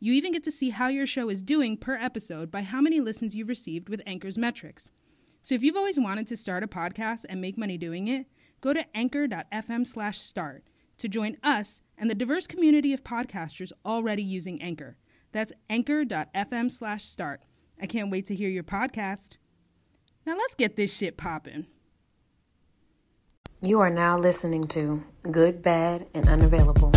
You even get to see how your show is doing per episode by how many listens you've received with Anchor's metrics. So if you've always wanted to start a podcast and make money doing it, go to anchor.fm slash start to join us and the diverse community of podcasters already using Anchor. That's anchor.fm slash start. I can't wait to hear your podcast. Now let's get this shit popping. You are now listening to Good, Bad, and Unavailable.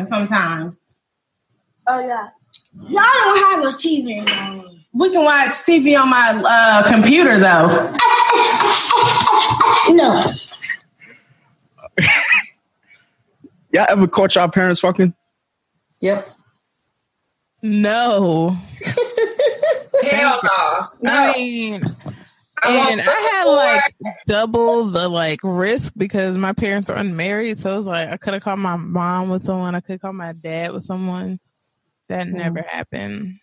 Watching sometimes. Oh yeah. Y'all don't have a TV anymore. We can watch TV on my uh, computer though. No. Y'all ever caught y'all parents fucking? Yep. No. Hell no. I mean, I won't and I had like double the like risk because my parents are unmarried. So it was like I could have called my mom with someone. I could call my dad with someone. That hmm. never happened.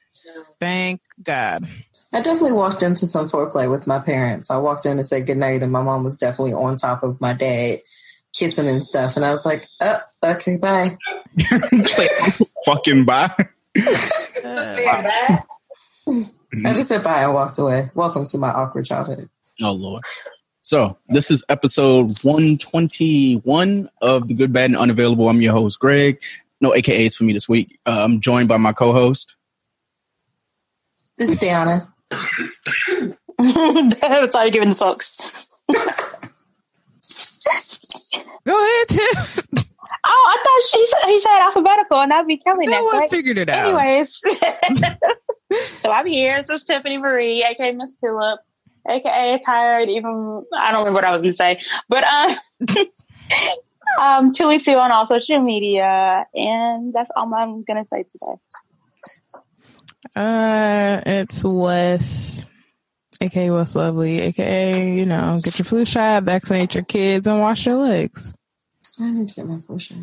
Thank God. I definitely walked into some foreplay with my parents. I walked in to say goodnight, and my mom was definitely on top of my dad, kissing and stuff. And I was like, oh, okay, bye. Just like, fucking bye. bye. I just said bye and walked away. Welcome to my awkward childhood. Oh Lord. So this is episode 121 of the Good, Bad, and Unavailable. I'm your host, Greg. No AKAs for me this week. Uh, I'm joined by my co-host. This is Diana. That's all you're giving the folks. Go ahead, Tim. Oh, I thought she said, he said alphabetical, and that'd be Kelly No next, one right? figured it out. Anyways, so I'm here. This is Tiffany Marie, aka Miss Tulip, aka Tired. Even I don't remember what I was gonna say, but um, um, two weeks on all social media, and that's all I'm gonna say today. Uh, it's Wes, aka Wes Lovely, aka you know, get your flu shot, vaccinate your kids, and wash your legs. I need to get my flu shot.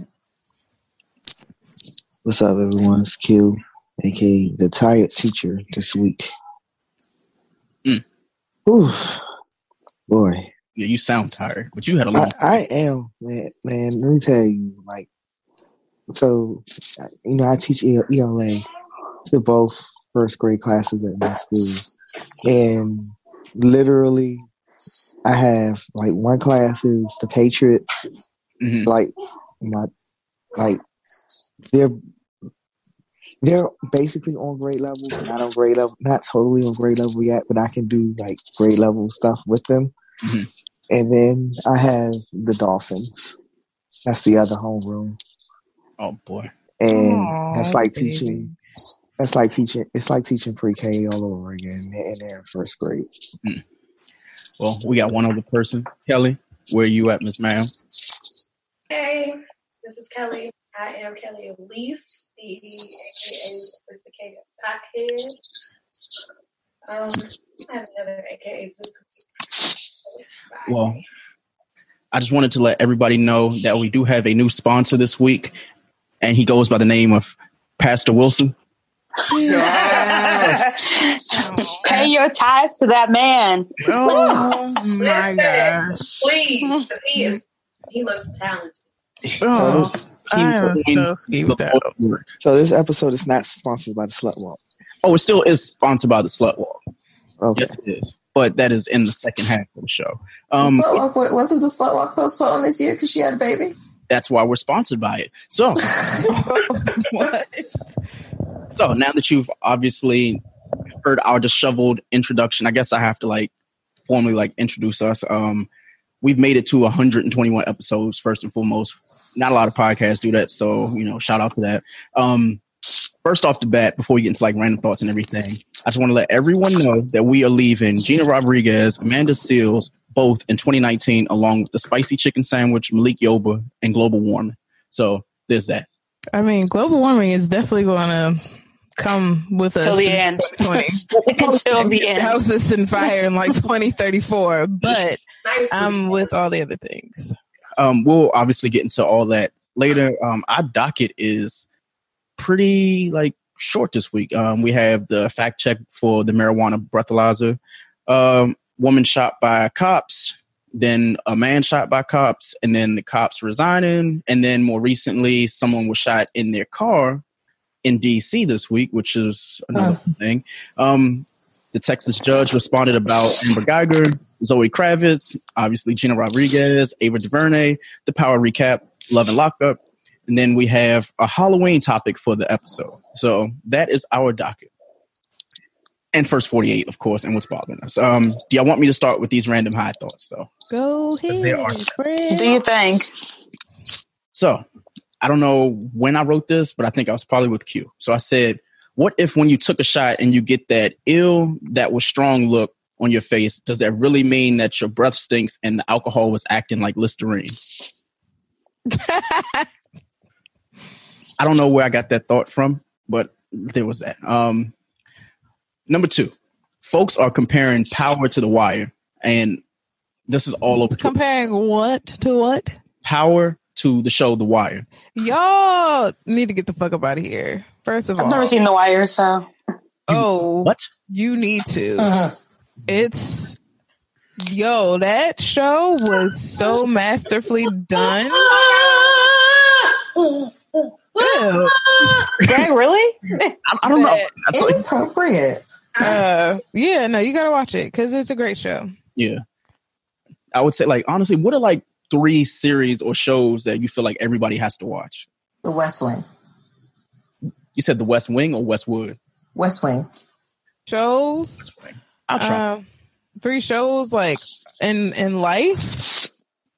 What's up, everyone? It's Q, aka the tired teacher this week. Mm. Oof, boy, Yeah, you sound tired, but you had a long. I, I am man. Man, let me tell you, like, so you know, I teach ELA to both first grade classes at my school, and literally, I have like one class is the Patriots, Mhm. like my like they're they're basically on grade level, but not on grade level, not totally on grade level yet, but I can do like grade level stuff with them. Mhm. And then I have the Dolphins. That's the other homeroom, Oh boy. and Aw, that's like baby. teaching. That's like teaching. It's like teaching pre-K all over again, and they're in first grade. Well, we got one other person. Kelly, where are you at, Miss Ma'am? Hey, this is Kelly. I am Kelly Elise, the aka Sophisticated Pothead. Um, I have another AKAs this week. Well, I just wanted to let everybody know that we do have a new sponsor this week, and he goes by the name of Pastor Wilson. Yes. Pay your tithes to that man. Oh my gosh. Please, 'cause he is he looks talented. Oh, I am so skeeved out. So this episode is not sponsored by the Slut Walk. Oh, it still is sponsored by the Slut Walk. Okay. Yes, it is. But that is in the second half of the show. Um, Slut walk, wa- wasn't the slut walk postponed this year because she had a baby? that's why we're sponsored by it. So, what? so now that you've obviously heard our disheveled introduction, I guess I have to like formally like introduce us. Um, we've made it to 121 episodes. First and foremost, not a lot of podcasts do that, so you know, shout out to that. Um, first off the bat, before we get into like random thoughts and everything, I just want to let everyone know that we are leaving Gina Rodriguez, Amanda Seales, both in 2019, along with the spicy chicken sandwich, Malik Yoba, and global warming. So there's that. I mean, global warming is definitely going to come with us Till the end. 2020. Until the end. Houses in fire in like 2034, but I'm with all the other things. Um, we'll obviously get into all that later. Um, our docket is pretty like short this week. Um, we have the fact check for the marijuana breathalyzer, um, woman shot by cops, then a man shot by cops, and then the cops resigning, and then more recently, someone was shot in their car in D.C. this week, which is another thing. Um, the Texas judge responded about Amber Guyger, Zoe Kravitz, obviously Gina Rodriguez, Ava DuVernay, the power recap, Love and Lockup, and then we have a Halloween topic for the episode. So that is our docket. And first 48, of course, and what's bothering us. Um, do y'all want me to start with these random high thoughts, though? Go They are. ahead, Do you think? So I don't know when I wrote this, but I think I was probably with Q. So I said, what if when you took a shot and you get that ill, that was strong look on your face, does that really mean that your breath stinks and the alcohol was acting like Listerine? I don't know where I got that thought from, but there was that. Um, number two, folks are comparing Power to The Wire, and this is all over Twitter. Comparing what to what? Power to the show The Wire. Y'all need to get the fuck up out of here. First of all. I've never seen The Wire, so oh, What? you need to. Mhm. It's yo, that show was so masterfully done. Greg, really? I, I don't know. That's like, Inappropriate. Uh, yeah, no, you gotta watch it because it's a great show. yeah. I would say, like, honestly, what are like three series or shows that you feel like everybody has to watch? The West Wing. You said The West Wing or Westwood? West Wing. Shows, I'll try. um, three shows like in in life.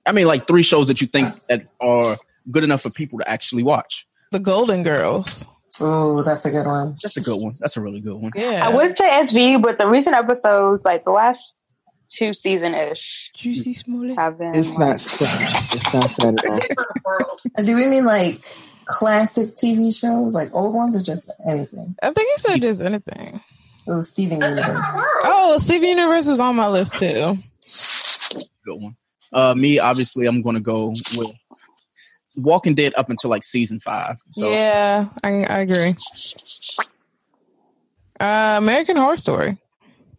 I mean, like three shows that you think that are good enough for people to actually watch. The Golden Girls. Oh, that's a good one. That's a good one. That's a really good one. Yeah, I would say SV, but the recent episodes, like the last two season ish, Jussie Smollett. have been. It's like- not Saturday. It's not Saturday. Different world. And do we mean like classic TV shows, like old ones, or just anything? I think he said just anything. Oh, Steven Universe. Oh, Steven Universe was on my list too. Good one. Uh, me, obviously, I'm going to go with Walking Dead up until like season five. So yeah, I, I agree. Uh, American Horror Story.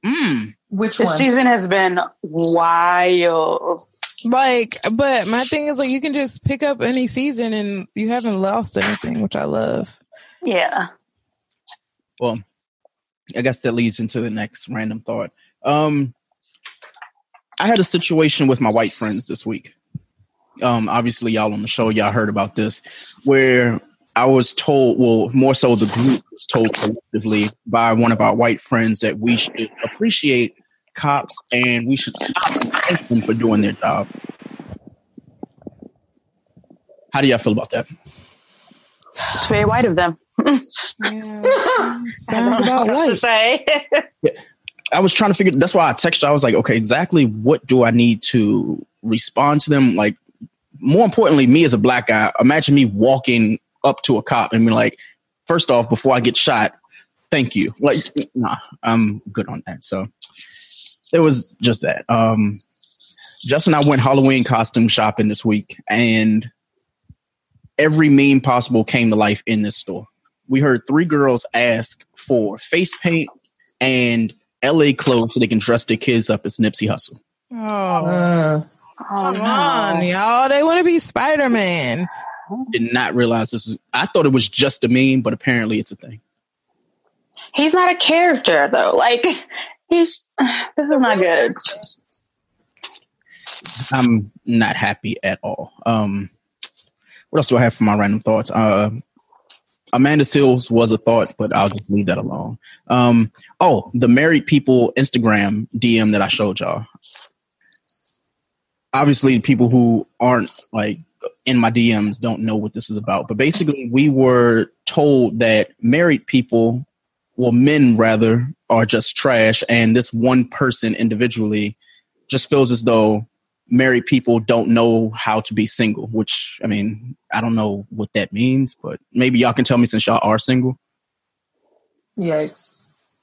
mm, Which This one? season has been wild. Like, but my thing is like you can just pick up any season and you haven't lost anything, which I love. Yeah. well, I guess that leads into the next random thought. Um, I had a situation with my white friends this week. Um, obviously, y'all on the show, y'all heard about this, where I was told, well, more so the group was told collectively by one of our white friends that we should appreciate cops and we should stop them for doing their job. How do y'all feel about that? It's very white of them. Yeah. I don't know what else to right. say. I was trying to figure. That's why I texted. I was like, okay, exactly what do I need to respond to them? Like, more importantly, me as a black guy, imagine me walking up to a cop and be like, first off, before I get shot, thank you. Like, nah, I'm good on that. So it was just that. Um, Justin and I went Halloween costume shopping this week, and every meme possible came to life in this store. We heard three girls ask for face paint and LA clothes so they can dress their kids up as Nipsey Hussle. Oh, Uh, come on, y'all. They want to be Spider Man. Did not realize this was. I thought it was just a meme, but apparently it's a thing. He's not a character though. Like he's this is not good. I'm not happy at all. Um, what else do I have for my random thoughts? Uh, Amanda Seales was a thought, but I'll just leave that alone. Um, oh, the married people Instagram DM that I showed y'all. Obviously, people who aren't like in my DMs don't know what this is about, but basically, we were told that married people, well, men rather, are just trash, and this one person individually just feels as though married people don't know how to be single, which I mean, I don't know what that means, but maybe y'all can tell me since y'all are single. yikes.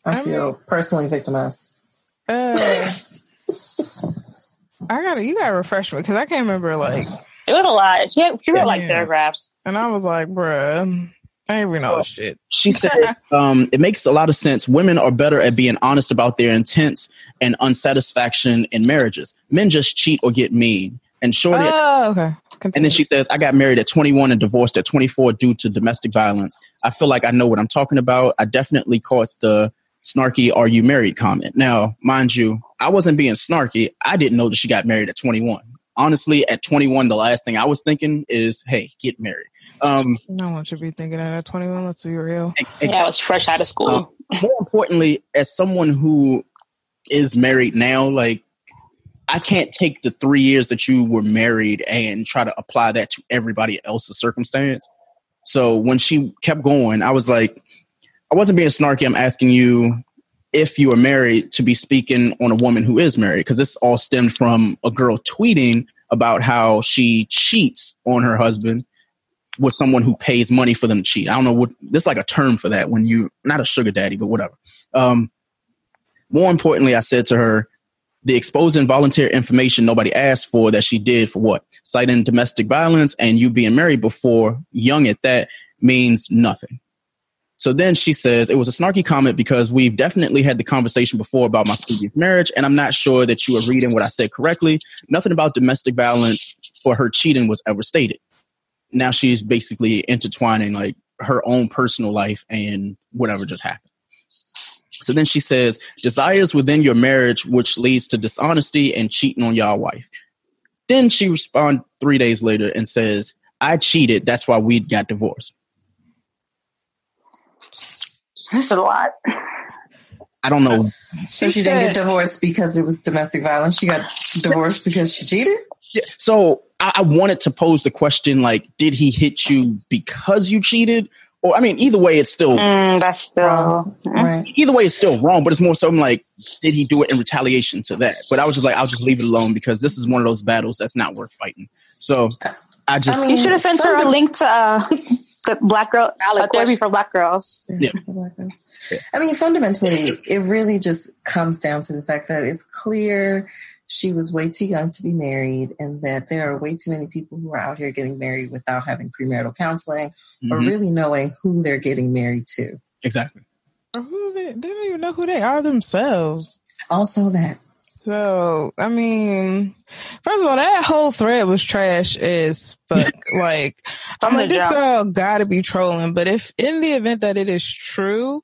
I feel personally victimized. Uh, I gotta, you gotta refresh me because I can't remember like, It was a lot. She, she wrote like Yeah. paragraphs. and I was like, bruh, I ain't even know this shit. She said, um, it makes a lot of sense. Women are better at being honest about their intents and unsatisfaction in marriages. Men just cheat or get mean. And shorty, Oh, okay. and then she says, I got married at 21 and divorced at 24 due to domestic violence. I feel like I know what I'm talking about. I definitely caught the snarky, are you married comment. Now, mind you, I wasn't being snarky. I didn't know that she got married at 21. Honestly, at 21, the last thing I was thinking is, hey, get married. Um, No one should be thinking that at 21. Let's be real. Yeah, I was fresh out of school. more importantly, as someone who is married now, like I can't take the three years that you were married and try to apply that to everybody else's circumstance. So when she kept going, I was like, I wasn't being snarky. I'm asking you if you are married to be speaking on a woman who is married, because this all stemmed from a girl tweeting about how she cheats on her husband with someone who pays money for them to cheat. I don't know what there's like a term for that when you not a sugar daddy, but whatever. Um, more importantly, I said to her, the exposing involuntary information nobody asked for that she did for what? Citing domestic violence and you being married before, young at that, means nothing. So then she says, it was a snarky comment because we've definitely had the conversation before about my previous marriage, and I'm not sure that you are reading what I said correctly. Nothing about domestic violence for her cheating was ever stated. Now she's basically intertwining like her own personal life and whatever just happened. So then she says, desires within your marriage, which leads to dishonesty and cheating on your wife. Then she responds three days later and says, I cheated. That's why we got divorced. That's a lot. I don't know. So she didn't get divorced because it was domestic violence. She got divorced because she cheated. Yeah. So I, I wanted to pose the question like, did he hit you because you cheated? Or I mean, either way, it's still Mm, that's still Wrong. Right. either way, it's still wrong. But it's more so I'm like, did he do it in retaliation to that? But I was just like, I'll just leave it alone because this is one of those battles that's not worth fighting. So I just I You should have sent her a link to uh, the black girl Valid uh, therapy question. for black girls. Yeah. I mean, fundamentally, it really just comes down to the fact that it's clear she was way too young to be married, and that there are way too many people who are out here getting married without having premarital counseling or Mhm. really knowing who they're getting married to. exactly. Or Who they, they don't even know who they are themselves. Also, that So, I mean, first of all, that whole thread was trash as fuck. like, I'm like, this jump. girl gotta be trolling. But if in the event that it is true,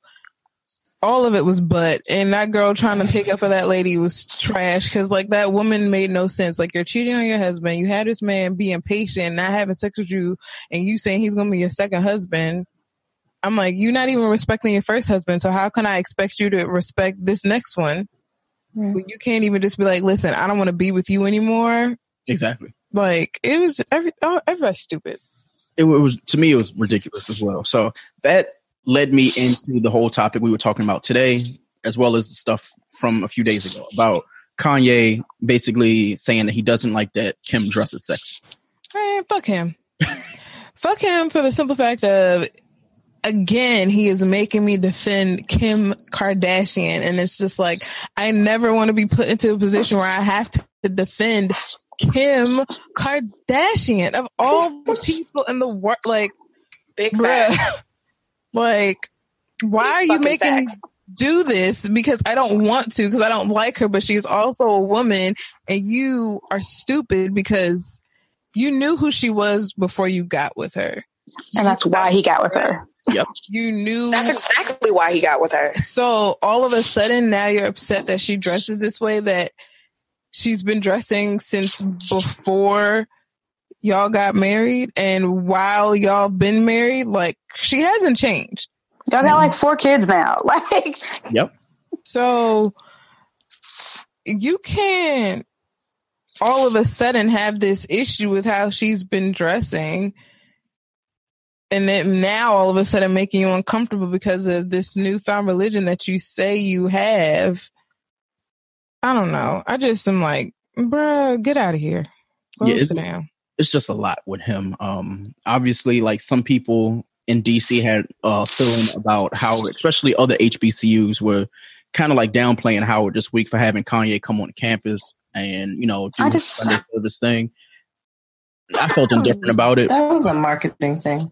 all of it was butt. And that girl trying to pick up for that lady was trash because, like, that woman made no sense. Like, you're cheating on your husband. You had this man being patient, not having sex with you, and you saying he's gonna be your second husband. I'm like, you're not even respecting your first husband. So, how can I expect you to respect this next one? But you can't even just be like, listen, I don't want to be with you anymore. Exactly. Like it was every oh, everybody's stupid. it, it was to me it was ridiculous as well so that led me into the whole topic we were talking about today as well as the stuff from a few days ago about kanye basically saying that he doesn't like that kim dresses sexy Man, fuck him. fuck him for the simple fact of again, he is making me defend Kim Kardashian. And it's just like, I never want to be put into a position where I have to defend Kim Kardashian of all the people in the world. Like, Big bruh, like, why are you making me do this? Because I don't want to, because I don't like her, but she's also a woman and you are stupid because you knew who she was before you got with her. And that's why he got with her. Yep. You knew That's exactly why he got with her. so all of a sudden now you're upset that she dresses this way that she's been dressing since before y'all got married and while y'all been married, like she hasn't changed. Y'all got like four kids now. Like, Yep. So you can't all of a sudden have this issue with how she's been dressing and then now all of a sudden making you uncomfortable because of this newfound religion that you say you have. I don't know. I just am like, bruh, get out of here. Go Yeah, sit it's- down. it's just a lot with him. Um, obviously, like some people in DC had a feeling about Howard, especially other HBCUs, were kind of like downplaying Howard this week for having Kanye come on campus and you know do I his just- Sunday service thing. I felt indifferent about it. That was a marketing thing.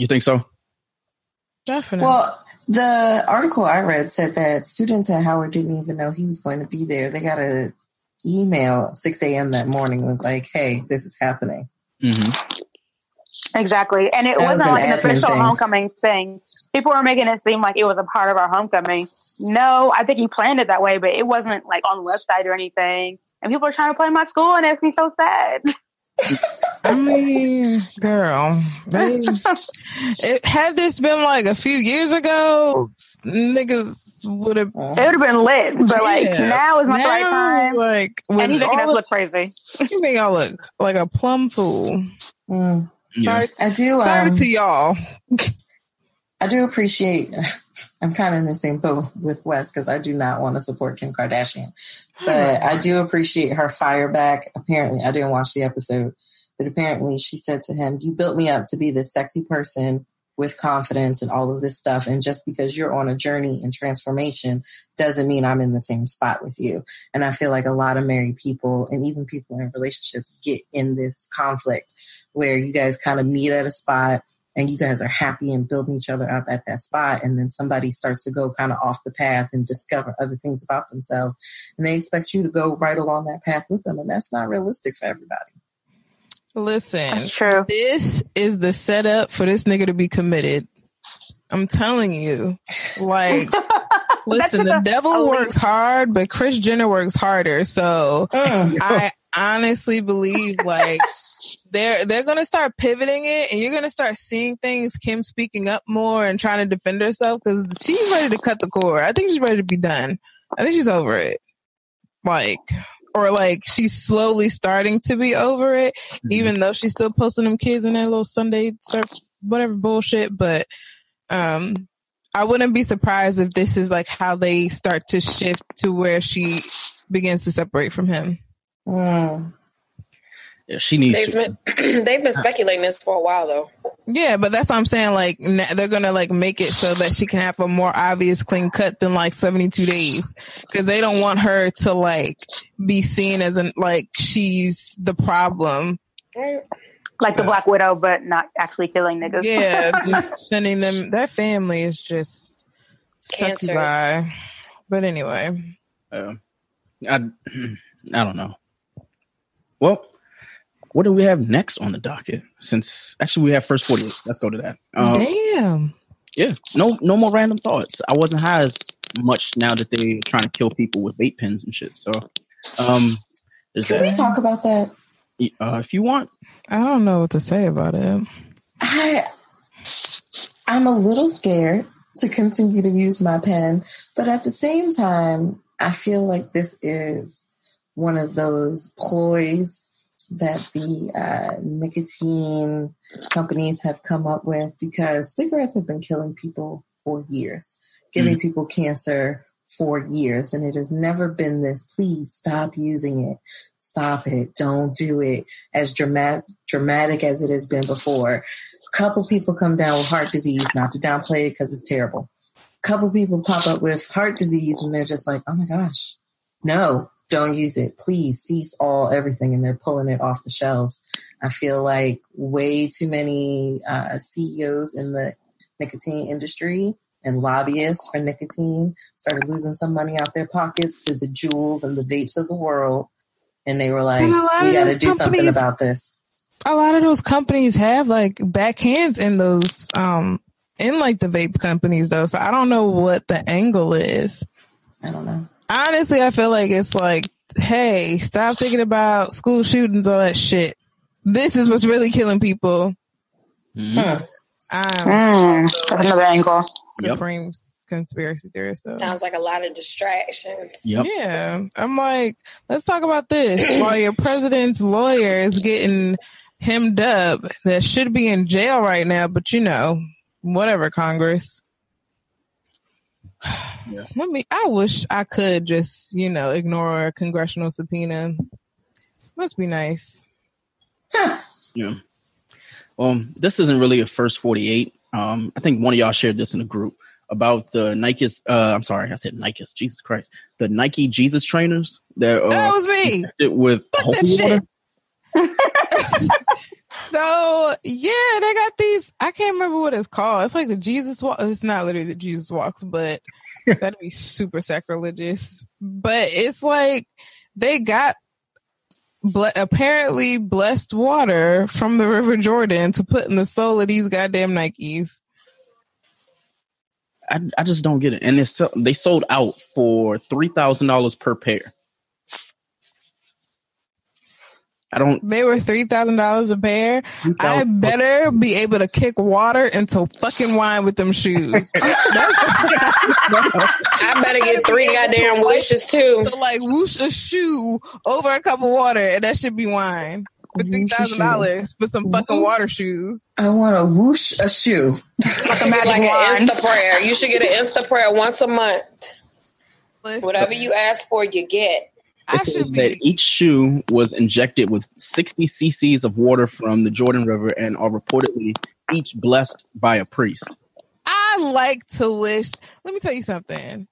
You think so? Definitely. Well, the article I read said that students at Howard didn't even know he was going to be there. They got a email at 6 a.m. that morning was like, hey, this is happening. Mm-hmm. exactly. And it That was wasn't an like an admin official thing. homecoming thing. People were making it seem like it was a part of our homecoming. No, I think he planned it that way, but it wasn't like on the website or anything. And people are trying to play my school, and it makes me so sad. I mean, girl, they, it, had this been like a few years ago, niggas would have. It would have been lit, but like Yeah. now is not the right time. Like, and when he's making all us of- look crazy. you make y'all look like a plum fool. Mm. Yeah. Sorry, I do. sorry Um, to y'all. I do appreciate. I'm kind of in the same boat with Wes because I do not want to support Kim Kardashian, but I do appreciate her fire back. Apparently, I didn't watch the episode, but apparently she said to him, "You built me up to be this sexy person with confidence and all of this stuff, and just because you're on a journey and transformation doesn't mean I'm in the same spot with you." And I feel like a lot of married people and even people in relationships get in this conflict where you guys kind of meet at a spot and you guys are happy and building each other up at that spot and then somebody starts to go kind of off the path and discover other things about themselves and they expect you to go right along that path with them and that's not realistic for everybody Listen, That's true. this is the setup for this nigga to be committed. I'm telling you, like. Listen, the a- devil a works hard, but Kris Jenner works harder. So mm. I honestly believe like they're they're gonna start pivoting it, and you're gonna start seeing things. Kim speaking up more and trying to defend herself because she's ready to cut the cord. I think she's ready to be done. I think she's over it. Like, or like she's slowly starting to be over it, even though she's still posting them kids in that little Sunday whatever bullshit. But um, I wouldn't be surprised if this is like how they start to shift to where she begins to separate from him. Mm. Yeah, she needs They've to. been, they've been speculating this for a while though. Yeah, but that's what I'm saying. Like they're gonna like make it so that she can have a more obvious clean cut than like 72 days because they don't want her to like be seen as an like she's the problem. Right. Like the Black Widow, but not actually killing niggas. Yeah, just sending them. That family is just Cancers. succubi. But anyway, Uh, I I don't know. Well, what do we have next on the docket? Since actually we have first forty eight. Let's go to that. Um, damn. yeah, no no more random thoughts. I wasn't high as much now that they're trying to kill people with vape pens and shit. So, um, there's can we talk about that Uh, if you want, I don't know what to say about it. i i'm a little scared to continue to use my pen but at the same time i feel like this is one of those ploys that the uh, nicotine companies have come up with because cigarettes have been killing people for years, giving people cancer for years, and it has never been this please stop using it Stop it. Don't do it. As dramatic dramatic as it has been before. A couple people come down with heart disease, not to downplay it because it's terrible. A couple people pop up with heart disease and they're just like, oh my gosh, no, don't use it. Please cease all everything. And they're pulling it off the shelves. I feel like way too many uh, CEOs in the nicotine industry and lobbyists for nicotine started losing some money out their pockets to the Juuls and the vapes of the world. And they were like, And a lot we got to do something about this. a lot of those companies have like backhands in those um in like the vape companies though so i don't know what the angle is I don't know. Honestly i feel like it's like hey stop thinking about school shootings all that shit this is what's really killing people Mhm. um Mm, that's another angle. Yep. supreme conspiracy theorist so Sounds like a lot of distractions. Yep. yeah i'm like let's talk about this while your president's lawyer is getting hemmed up that should be in jail right now but you know whatever congress Yeah. let me i wish i could just you know ignore a congressional subpoena must be nice Yeah. Um, this isn't really a first 48. Um, I think one of y'all shared this in a group about the Nike's. Uh, I'm sorry, I said Nike's. Jesus Christ, the Nike Jesus trainers. They're that uh, was me with Fuck that holy shit. water. so yeah, they got these. I can't remember what it's called. It's like the Jesus walk. It's not literally the Jesus walks, but that'd be super sacrilegious. But it's like they got ble- apparently blessed water from the River Jordan to put in the sole of these goddamn Nikes. I, I just don't get it. And they sell, they sold out for three thousand dollars per pair. I don't. They were three thousand dollars a pair. I $3,000 better be able to kick water into fucking wine with them shoes. I better get three goddamn wishes too. So, like whoosh a shoe over a cup of water and that should be wine for three Whoosh a thousand dollars for some fucking water shoes. I want to whoosh a shoe. Like a magic Like an wand. Insta prayer. You should get an Insta prayer once a month. Listen, Whatever you ask for, you get. I It should says that each shoe was injected with 60 cc's of water from the Jordan River and are reportedly each blessed by a priest. I like to wish let me tell you something.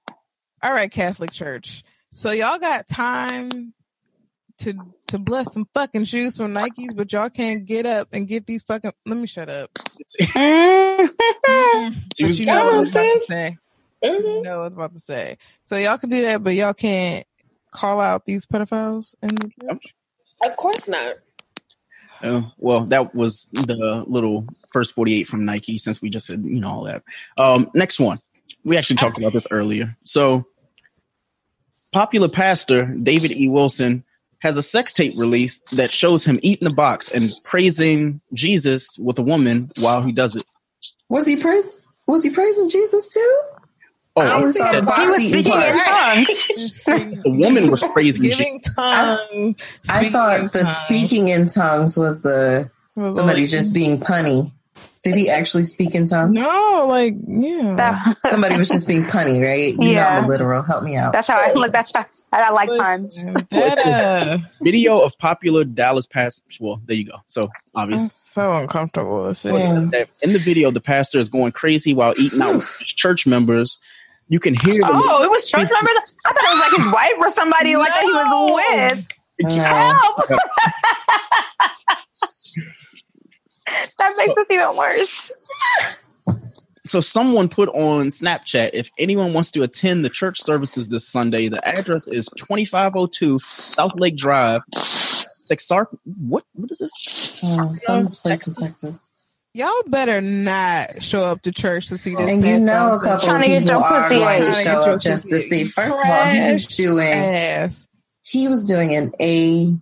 All right, Catholic Church. So y'all got time to to bless some fucking shoes from Nikes, but y'all can't get up and get these fucking let me shut up. Mm. But you know what I was about to Downstairs. say. You know what I was about to say. So y'all can do that, but y'all can't call out these pedophiles in the church. Of course not. Uh, well, that was the little first 48 from Nike since we just said, you know, all that. Um, next one. We actually talked about this earlier. So, popular pastor David E. Wilson has a sex tape released that shows him eating a box and praising Jesus with a woman while he does it. Was he praise? Was he praising Jesus too? Oh, I only saw the He was eating speaking in tongues. Mm-hmm. the woman was praising Jesus. Tongue. I speaking thought the tongues speaking in tongues was the was somebody like- just being punny. Did he actually speak in tongues? No, like yeah. That- Somebody was just being punny, right? He's Yeah. not literal. Help me out. that's how I look. That's how I like puns. Listen, that, Video of popular Dallas pastor. Well, there you go. So I'm obvious. so uncomfortable with it. Yeah. in the video, the pastor is going crazy while eating out with church members. You can hear the Oh, it was church members. I thought it was like his wife or somebody like that he was with. No. Help! that makes this even worse. so someone put on Snapchat if anyone wants to attend the church services this Sunday, the address is 2502 South Lake Drive. Texark what what is this? Um, oh, some place in Texas. Y'all better not show up to church to see this. And you know a on couple Trying of to get people your are pussy going to ate. show up just to see. First of all, he was doing ass. he was doing an A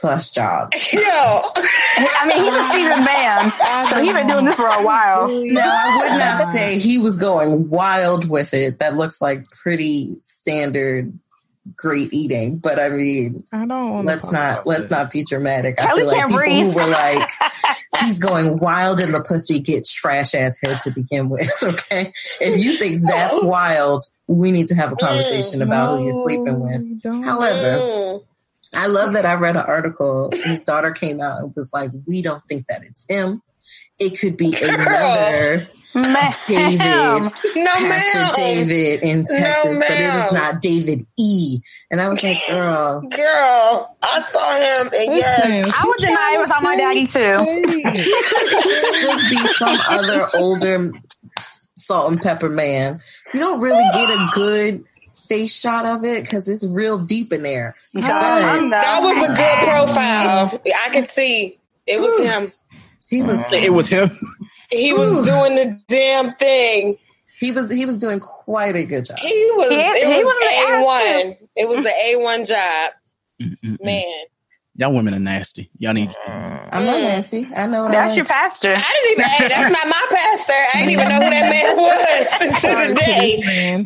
plus job. Yo. I mean, he's a seasoned man, so he's been doing this for a while. No, I would not say he was going wild with it. That looks like pretty standard great eating. But I mean, I don't let's not let's not be dramatic. I Kelly feel like people breathe. who were like, he's going wild in the pussy, get trash ass head to begin with. Okay. If you think that's wild, we need to have a conversation about who you're sleeping with. However, Mm. I love that I read an article. His daughter came out and was like, "We don't think that it's him. It could be another David, No, Pastor ma'am. David in No, Texas, but it ma'am. is not David E." And I was like, "Girl, Girl, I saw him and yes. I would deny it was on my daddy too. he could just be some other older salt and pepper man. You don't really get a good face shot of it because it's real deep in there. But That was a good profile. I could see it was him. he was It was him. He was doing the damn thing. he was he was doing quite a good job. He was. He- it he was was the A1. It was the a one job, Mm-mm-mm. man. Y'all women are nasty. Y'all need. I'm not mm. nasty. I know what That's I your like. pastor. I didn't even. Hey, that's not my pastor. I didn't even know who that man was until Sorry to today.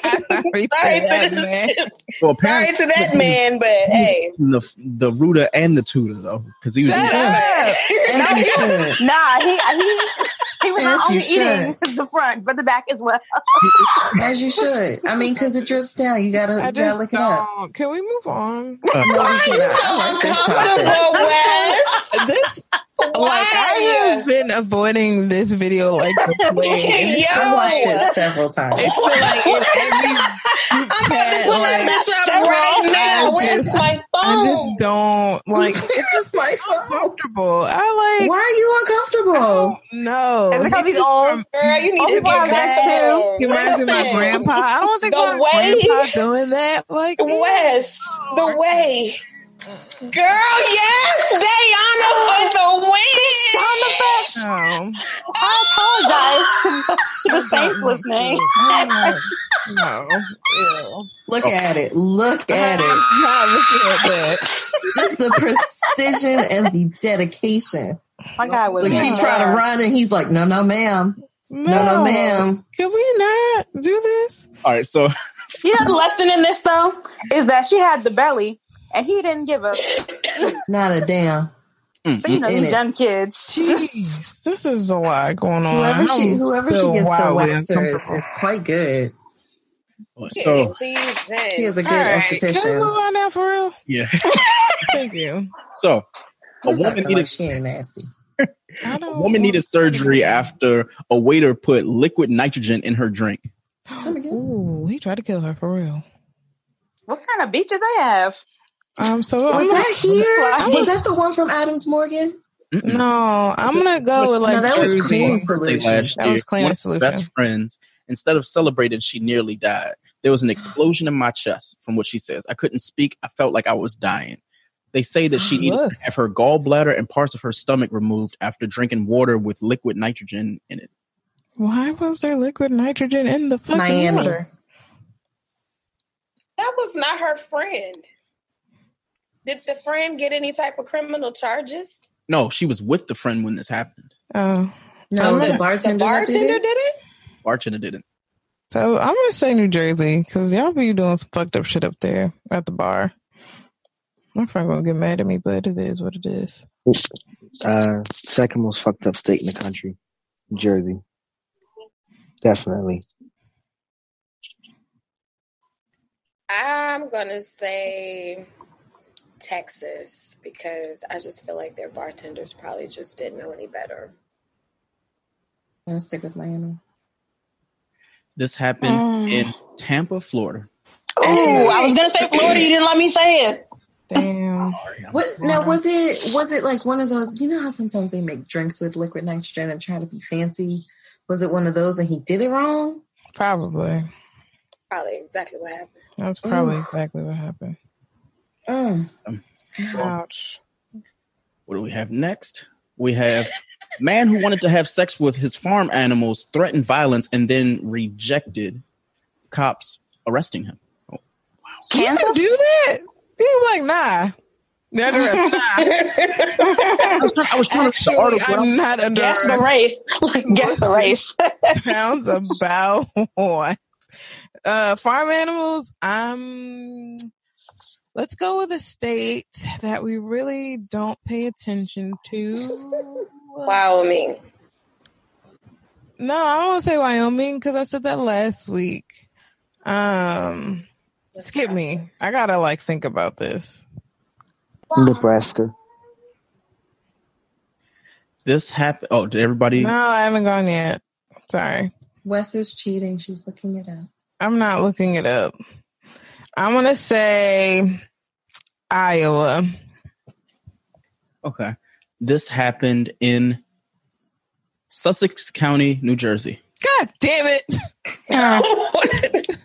this. Sorry Sorry to that this- man. Well, Sorry to that man, but hey. the the rooter and the tutor though, because he was. Shut up. As you should. Nah, he he he was Yes, not only eating the front, but the back as well. As you should. I mean, because it drips down. You gotta, I you gotta just look it up. don't. Can we move on? Uh, No, Why are you so I like this topic. uncomfortable, Wes? This like I Why? have been avoiding this video like the plague. Yo, I watched it several times. It's like in every I'm about to pull that bitch up right now. I Where's just- my I phone? just don't like. It's my phone. Uncomfortable. I like. Why are you uncomfortable? No, Is it because he's old? Girl, you need Oh, to people have get that comfortable. He reminds me of my grandpa. I don't think The my way- grandpa doing that. Like Wes, the way. Girl, yes, Diana for the win. Sound effects. No, I apologize to, to the oh, saints listening. Oh, no, Ew. Look at it. Look at it. I'm not looking at that. Just the precision and the dedication. My guy was Like she tried to run and he's like, no, no, ma'am. No, no, ma'am. Can we not do this? all right, so You know the lesson in this though is that she had the belly and he didn't give a. Not a damn. Mm, so you know In these mm. young kids. Jeez, this is a lot going on. Whoever she, whoever she gets to wildly wax her is, uncomfortable. is quite good. so He is a good All right, Can we esthetician. move on now for real? yeah, Thank you. so a woman acting like needed she ain't nasty. I a don't woman needed surgery after a waiter put liquid nitrogen in her drink. Ooh, he tried to kill her for real. What kind of beach do they have? Um, so Was I'm that here? I Was was- that the one from Adams Morgan? Mm-mm. No, I'm gonna go with like no, that was Jersey. clean Birthday solution. That was clean one of solution. best friends, instead of celebrating, she nearly died. There was an explosion in my chest, from what she says. I couldn't speak. I felt like I was dying. They say that she needed to have her gallbladder and parts of her stomach removed after drinking water with liquid nitrogen in it. Why was there liquid nitrogen in the fucking Miami. water? That was not her friend. Did the friend get any type of criminal charges? No, she was with the friend when this happened. Oh, No, it was the The bartender. The that did bartender it? did it? Bartender didn't. so I'm gonna say New Jersey because y'all be doing some fucked up shit up there at the bar. My friend gonna get mad at me, but it is what it is. Uh, second most fucked up state in the country, New Jersey. Definitely. I'm gonna say Texas because I just feel like their bartenders probably just didn't know any better. I'm gonna stick with Miami. This happened Mm. in Tampa, Florida. Oh, I was gonna say Florida. You didn't let me say it. Damn. What now was it was it like one of those you know how sometimes they make drinks with liquid nitrogen and try to be fancy? Was it one of those and he did it wrong? Probably. Probably exactly what happened. That's probably Ooh. exactly what happened. Mm. Ouch. What do we have next? We have man who wanted to have sex with his farm animals, threatened violence, and then rejected cops arresting him. You can do that? He was like, nah. Not arrest, nah. I was trying, I was trying to Actually, the article. I'm not under Guess the race. Like, guess the race. Sounds about what? Uh, farm animals. Um, let's go with a state that we really don't pay attention to. Wyoming. No, I don't want to say Wyoming because I said that last week. Um, skip me. I gotta like think about this. Nebraska. This happened. Oh, did everybody? No, I haven't gone yet. Sorry. Wes is cheating. She's looking it up. I'm not looking it up. I'm gonna say Iowa. Okay. This happened in Sussex County, New Jersey. God damn it!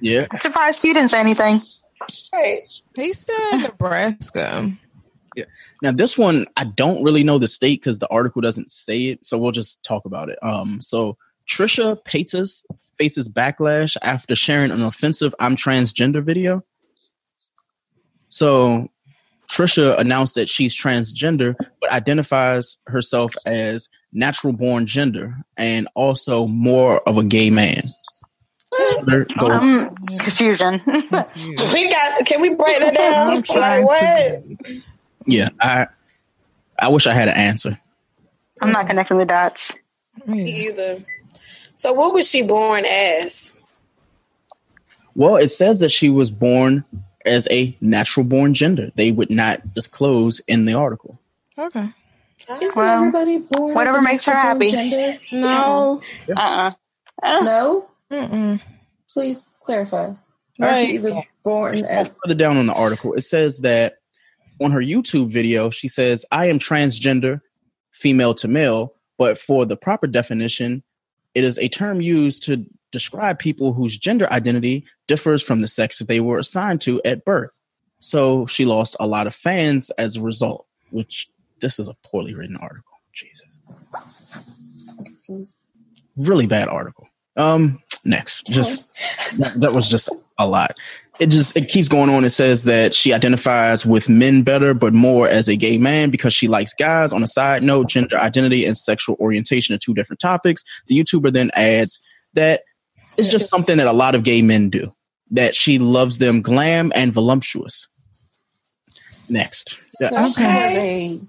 Yeah. I'm surprised you didn't say anything. Right. He said Nebraska. Yeah. Now this one, I don't really know the state because the article doesn't say it, so we'll just talk about it. Um, so Trisha Paytas faces backlash after sharing an offensive "I'm transgender" video. So Trisha announced that she's transgender, but identifies herself as natural born gender and also more of a gay man. Um, confusion. We got. Can we break that down? I'm like trying what? yeah, I I wish I had an answer. I'm not connecting the dots. Me either. So what was she born as? Well, it says that she was born as a natural born gender. They would not disclose in the article. Okay. Isn't Well, everybody born? whatever as a makes her happy. Gender? No. Uh uh. No. Mm-mm. Please clarify. Aren't Right. you either born as Further down on the article, it says that on her YouTube video, she says, I am transgender, female to male, but for the proper definition, it is a term used to describe people whose gender identity differs from the sex that they were assigned to at birth. So she lost a lot of fans as a result, which this is a poorly written article. Jesus. Really bad article. Um, next. Just that, that was just a lot. It just it keeps going on. It says that she identifies with men better, but more as a gay man because she likes guys. On a side note, gender identity and sexual orientation are two different topics. The YouTuber then adds that it's just something that a lot of gay men do. That she loves them glam and voluptuous. Next, so Yeah, she was a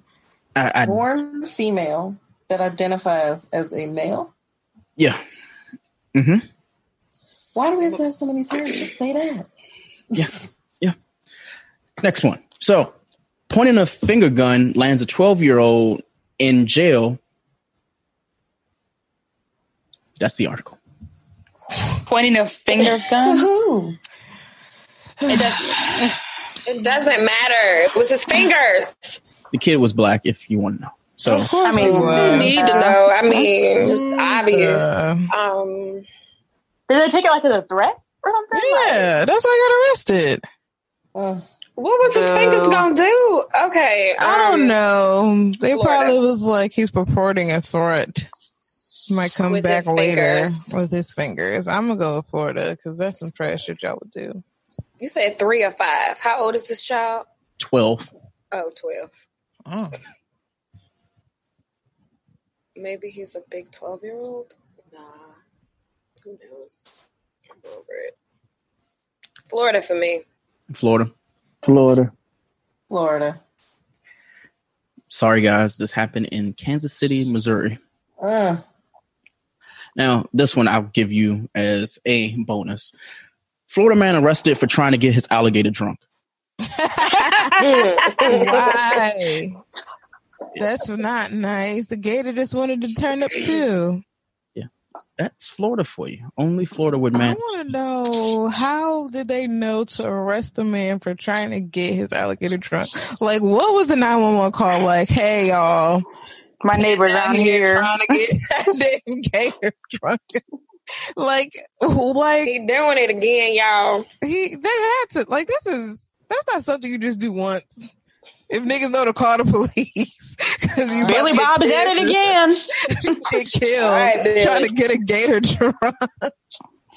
I, I, born female that identifies as a male. yeah. Mm-hmm. Why do we have to have so many terms? Just say that. Yeah. Yeah. Next one. So, pointing a finger gun lands a 12 year old in jail. That's the article. Pointing a finger gun. who? It does, It doesn't matter. It was his fingers. The kid was black, if you want to know. So, I mean, You need to know. I mean, it's obvious. Um, did they take it like as a threat or something? yeah, that's why I got arrested. Uh, what was his fingers gonna do? Okay, I don't um, know. They Florida. probably was like he's purporting a threat. Might come With back later fingers. with his fingers. I'm gonna go with Florida because that's some trash shit y'all would do. You said three or five. How old is this child? 12. Oh, 12. Mm. Maybe he's a big 12 year old? Nah. Who knows? I'm over it. Florida for me. Florida. Florida. Florida. Sorry, guys. This happened in Kansas City, Missouri. Uh, Now, this one I'll give you as a bonus. Florida man arrested for trying to get his alligator drunk. Why? That's not nice. The gator just wanted to turn up too. That's Florida for you. Only Florida would man. I want to know how did they know to arrest the man for trying to get his alligator drunk? Like, what was the nine one one call? Like, hey y'all, My neighbors out out here. trying to get that damn gator drunk. like, like he doing it again, y'all. he they had to like this is that's not something you just do once. If niggas know to call the police because you Billy Bob is at it again. get killed All right, Billy. trying to get a gator drunk.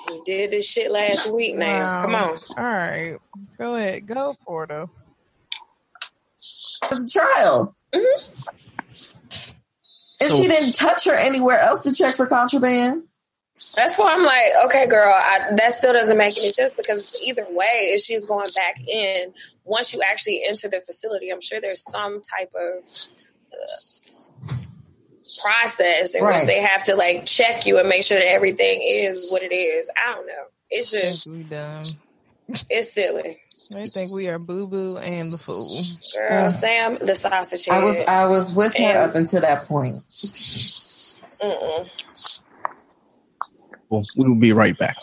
We did this shit last week now. Wow. Come on. All right, go ahead, go Porto. the child. Mm-hmm. And So- she didn't touch her anywhere else to check for contraband. That's why I'm like, okay, girl, I, that still doesn't make any sense because either way, if she's going back in, once you actually enter the facility, I'm sure there's some type of process in Right. which they have to like check you and make sure that everything is what it is. I don't know. It's just, We done. it's silly. They think we are Boo Boo and the fool. Girl, Sam, the sausage head. I was I was with her And- up until that point. Mm-mm. Well, we will be right back.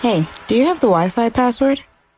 Hey, do you have the Wi Fi password?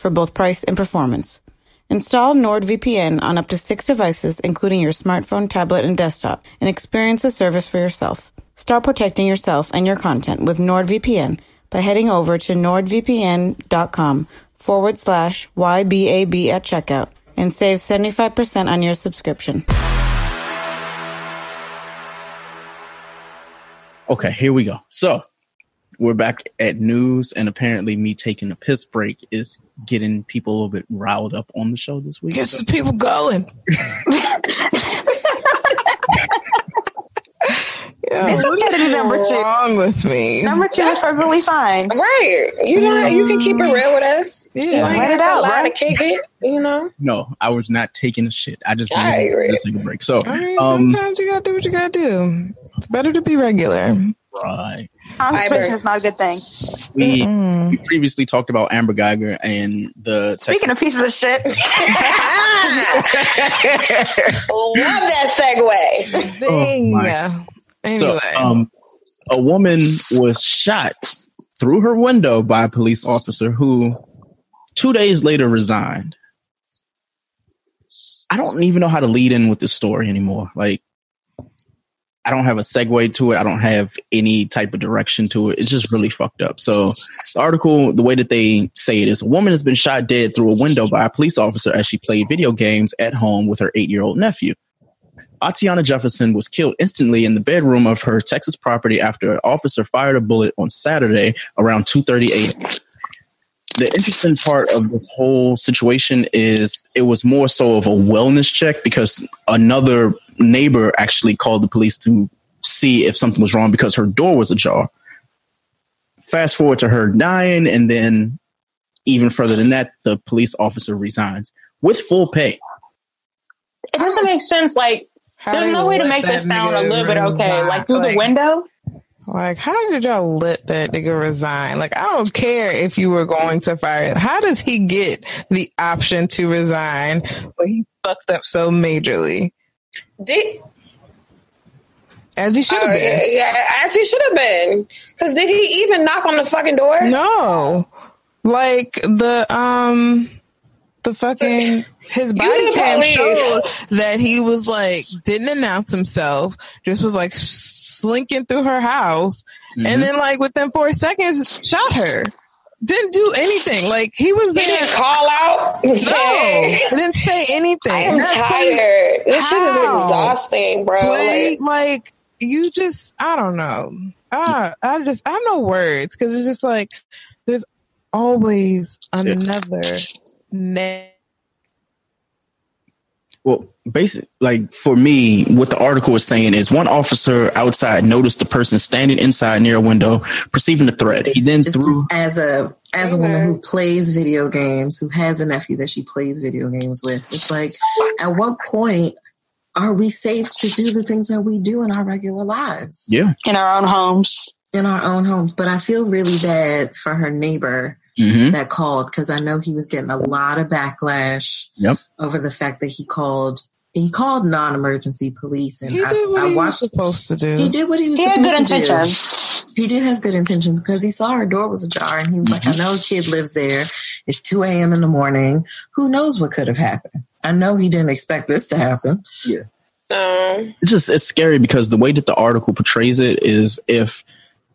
for both price and performance. Install NordVPN on up to six devices, including your smartphone, tablet, and desktop, and experience the service for yourself. Start protecting yourself and your content with NordVPN by heading over to nordvpn.com forward slash YBAB at checkout and save 75% on your subscription. Okay, here we go. So we're back at news, and apparently, me taking a piss break is getting people a little bit riled up on the show this week. Gets the people going. Yeah, It's okay to be number what's two. wrong with me? Number two is perfectly fine. Right. You know, you can keep it real with us. Yeah. You Let it out, lie right? to kick it, you know? No, I was not taking a shit. I just I needed agree. to take a break. So, I mean, um, sometimes you gotta do what you gotta do. It's better to be regular. right. Constipation is not a good thing. We, Mm. we previously talked about Amber Guyger and the Texas Speaking of pieces of shit, Love that segue. Thing. my. anyway, So, um, a woman was shot through her window by a police officer who two days later resigned. I don't even know how to lead in with this story anymore. Like, I don't have a segue to it. I don't have any type of direction to it. It's just really fucked up. So, the article, the way that they say it is a woman has been shot dead through a window by a police officer as she played video games at home with her eight year old nephew. Atatiana Jefferson was killed instantly in the bedroom of her Texas property after an officer fired a bullet on Saturday around 2:38. The interesting part of this whole situation is it was more so of a wellness check because another neighbor actually called the police to see if something was wrong because her door was ajar. Fast forward to her dying, and then even further than that, the police officer resigns with full pay. it doesn't make sense. Like, how there's no way to make this sound a little bit okay. resign? Like through the window. Like, how did y'all let that nigga resign? Like, I don't care if you were going to fire. How does he get the option to resign when he fucked up so majorly? Did, As he should have uh, been. yeah, as he should have been. Because did he even knock on the fucking door? No. Like the um the fucking his body the cam police. showed that he was like didn't announce himself, just was like slinking through her house, Mhm. and then like within four seconds shot her. Didn't do anything. Like he was He there. didn't call out. No, he didn't say anything. I am That's like- tired. This shit is exhausting, bro. Sway, Like, like you just I don't know. I I just I have no words because it's just like there's always another ne- Well, basic like for me, what the article is saying is one officer outside noticed the person standing inside near a window, perceiving a threat. He then This threw as a as a woman who plays video games, who has a nephew that she plays video games with. It's like, at what point are we safe to do the things that we do in our regular lives? yeah. in our own homes. in our own homes. But I feel really bad for her neighbor hmm that called because I know he was getting a lot of backlash Yep. over the fact that he called he called non-emergency police and He I, did what I he was supposed to do. he did what he was He had good to do. intentions. He did have good intentions because he saw her door was ajar and he was like, I know a kid lives there. It's 2 a.m. in the morning. Who knows what could have happened? I know he didn't expect this to happen. um, It's just it's scary because the way that the article portrays it is if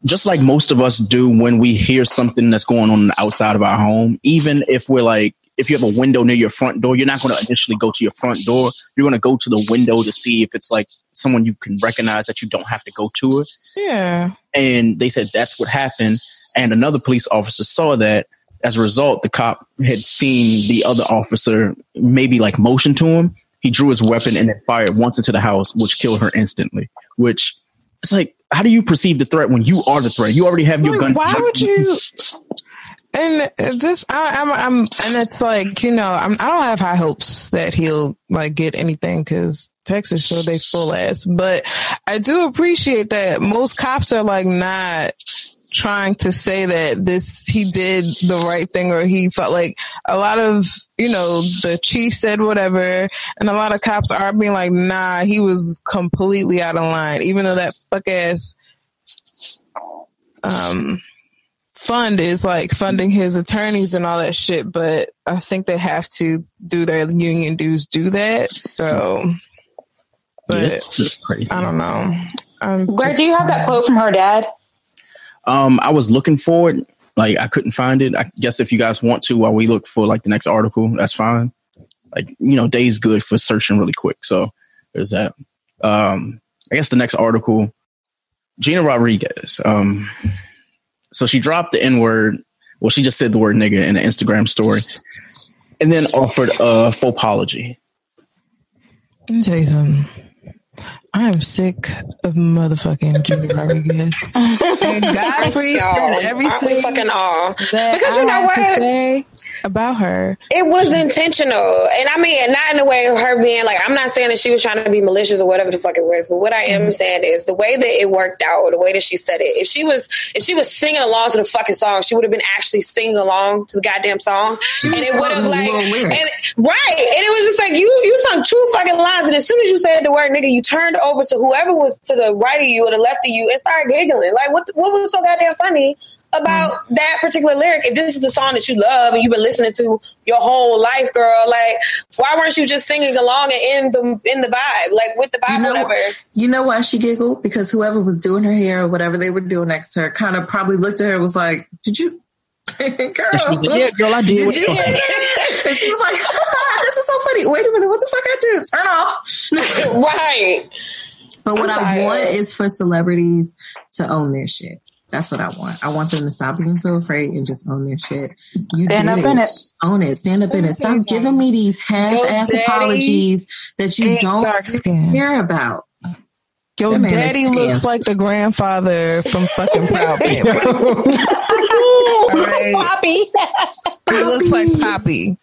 just like most of us do when we hear something that's going on outside of our home, even if we're like if you have a window near your front door, you're not going to initially go to your front door. You're going to go to the window to see if it's like someone you can recognize that you don't have to go to it. yeah. and they said that's what happened and another police officer saw that as a result, the cop had seen the other officer maybe like motion to him. He drew his weapon and then fired once into the house, which killed her instantly. Which it's like, how do you perceive the threat when you are the threat? You already have your gun. Why would you? And just I, I'm, I'm, and it's like you know, I'm, I don't have high hopes that he'll like get anything because Texas show they full ass. But I do appreciate that most cops are like not trying to say that this he did the right thing or he felt like a lot of you know the chief said whatever and a lot of cops are being like nah he was completely out of line even though that fuck ass um fund is like funding his attorneys and all that shit but i think they have to do their union dues do that so but Yeah, crazy. i don't know I'm Where do you have that quote from her dad? Um, I was looking for it. Like I couldn't find it. I guess if you guys want to, while we look for like the next article, that's fine. Like you know, day's good for searching really quick. So there's that. Um, I guess the next article, Gina Rodriguez. Um, so she dropped the N word. Well, she just said the word nigga in an Instagram story, and then offered a faux apology. Let me tell you something. I am sick of motherfucking Gina Rodriguez. And Godfrey Y'all, said I'm everything fucking all. that Because you I know what? About her. It was intentional. And I mean, not in the way of her being like, I'm not saying that she was trying to be malicious or whatever the fuck it was, but what I am saying is the way that it worked out or the way that she said it. If she was, if she was singing along to the fucking song, she would have been actually singing along to the goddamn song. And it would have like, and, right. And it was just like, you, you sung two fucking lines. And as soon as you said the word nigga, you turned over to whoever was to the right of you or the left of you and started giggling. Like, what, what was so goddamn funny? About that particular lyric, if this is the song that you love and you've been listening to your whole life, girl, like why weren't you just singing along and in the in the vibe, like with the vibe, You know, whatever? you know why she giggled? Because whoever was doing her hair or whatever they were doing next to her kind of probably looked at her and was like, Did you? girl. She was like, yeah, girl, I did. Did you? and she was like, ah, This is so funny. Wait a minute. What the fuck I do? Turn off. right. But what I'm I tired. want is for celebrities to own their shit. That's what I want. I want them to stop being so afraid and just own their shit. You Stand did up in it. Own it. Stand up in it. Stop giving me these half-ass daddy apologies that you don't care about. Your That man is daddy tan. looks like the grandfather from fucking Proud Family. Alright? Poppy. He looks like Poppy.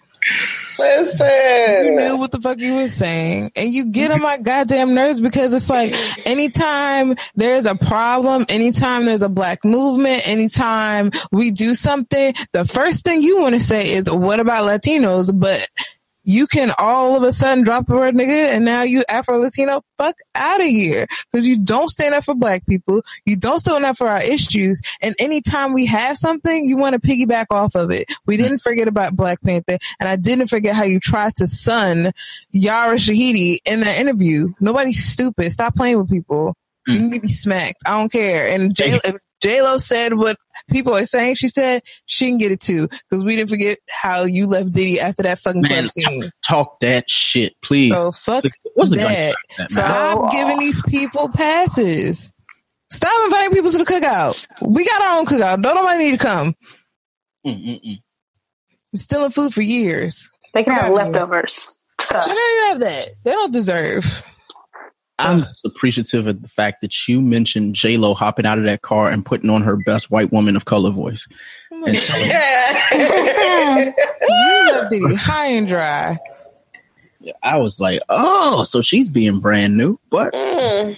You knew what the fuck you were saying. And you get on my goddamn nerves because it's like anytime there's a problem, anytime there's a black movement, anytime we do something, the first thing you want to say is, what about Latinos? But you can all of a sudden drop the word nigga and now you Afro Latino fuck out of here because you don't stand up for black people. You don't stand up for our issues. And anytime we have something, you want to piggyback off of it. We didn't forget about Black Panther and I didn't forget how you tried to sun Yara Shahidi in that interview. Nobody's stupid. Stop playing with people. You mm. need to be smacked. I don't care. And J- if J-Lo said what people are saying, she said she can get it too. Cause we didn't forget how you left Diddy after that fucking Man, club scene. talk that shit, please. So fuck What's the that. that, man? Stop giving uh, these people passes. Stop inviting people to the cookout. We got our own cookout. Don't nobody need to come. Mm-mm-mm. We're stealing food for years. They can have Yeah. leftovers. They don't even have that. They don't deserve. I'm just appreciative of the fact that you mentioned J Lo hopping out of that car and putting on her best white woman of color voice. And telling- You love Diddy high and dry. I was like, oh, so she's being brand new, but Mm.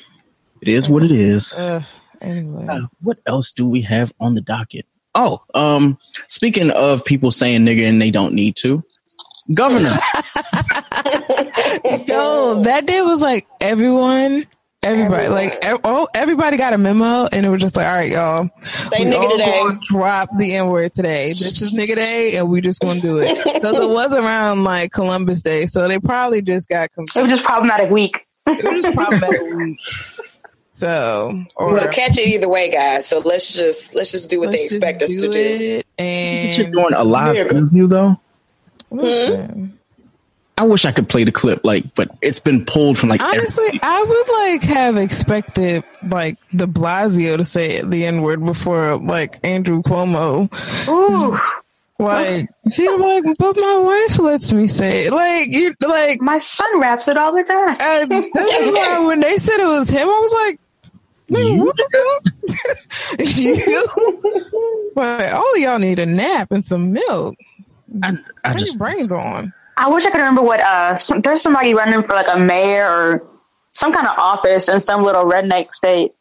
it is what it is. Uh, anyway. Uh, what else do we have on the docket? Oh, um, speaking of people saying nigga and they don't need to, governor. Yo, that day was like everyone, everybody, like ev- oh, everybody got a memo, and it was just like, all right, y'all, Say we nigga all today. drop the N word today. This is nigga day, and we just gonna do it because it was around like Columbus Day, so they probably just got It was just problematic week. It was just problematic week. So, or We'll catch it either way, guys. So let's just let's just do what they let's just expect us to do. it, You're doing a live Nigga. interview though. listen. Hmm? I wish I could play the clip, like, but it's been pulled from like. every- Honestly, I would like have expected like De Blasio to say the N word before like Andrew Cuomo. Ooh. Like he like, but my wife lets me say it. Like you, like my son raps it all the time. And this is why when they said it was him, I was like, "Nigga, what the fuck? you? But all oh, y'all need a nap and some milk. I, I Turn just your brains on. I wish I could remember what uh some, there's somebody running for like a mayor or some kind of office in some little redneck state,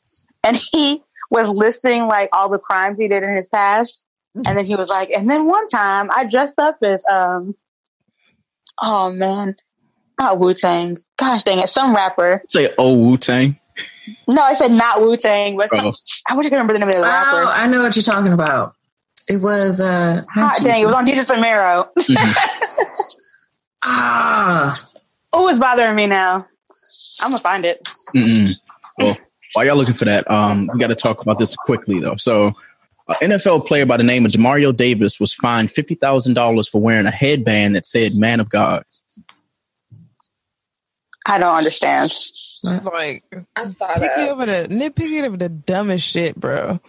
and he was listing like all the crimes he did in his past, and then he was like, and then one time I dressed up as um, oh man, not Wu Tang, gosh dang it, some rapper. say oh Wu Tang. No, I said not Wu Tang, but some, Oh. I wish I could remember the name of the Oh, rapper. I know what you're talking about. It was uh Hot dang, it was on Jesus Amaro. ah oh, it's bothering me now. I'm gonna find it. Mm-mm. Well, while y'all looking for that, um, we got to talk about this quickly though. So, an NFL player by the name of Demario Davis was fined fifty thousand dollars for wearing a headband that said "Man of God." I don't understand. Like I saw picky that, over the nitpicky over the dumbest shit, bro.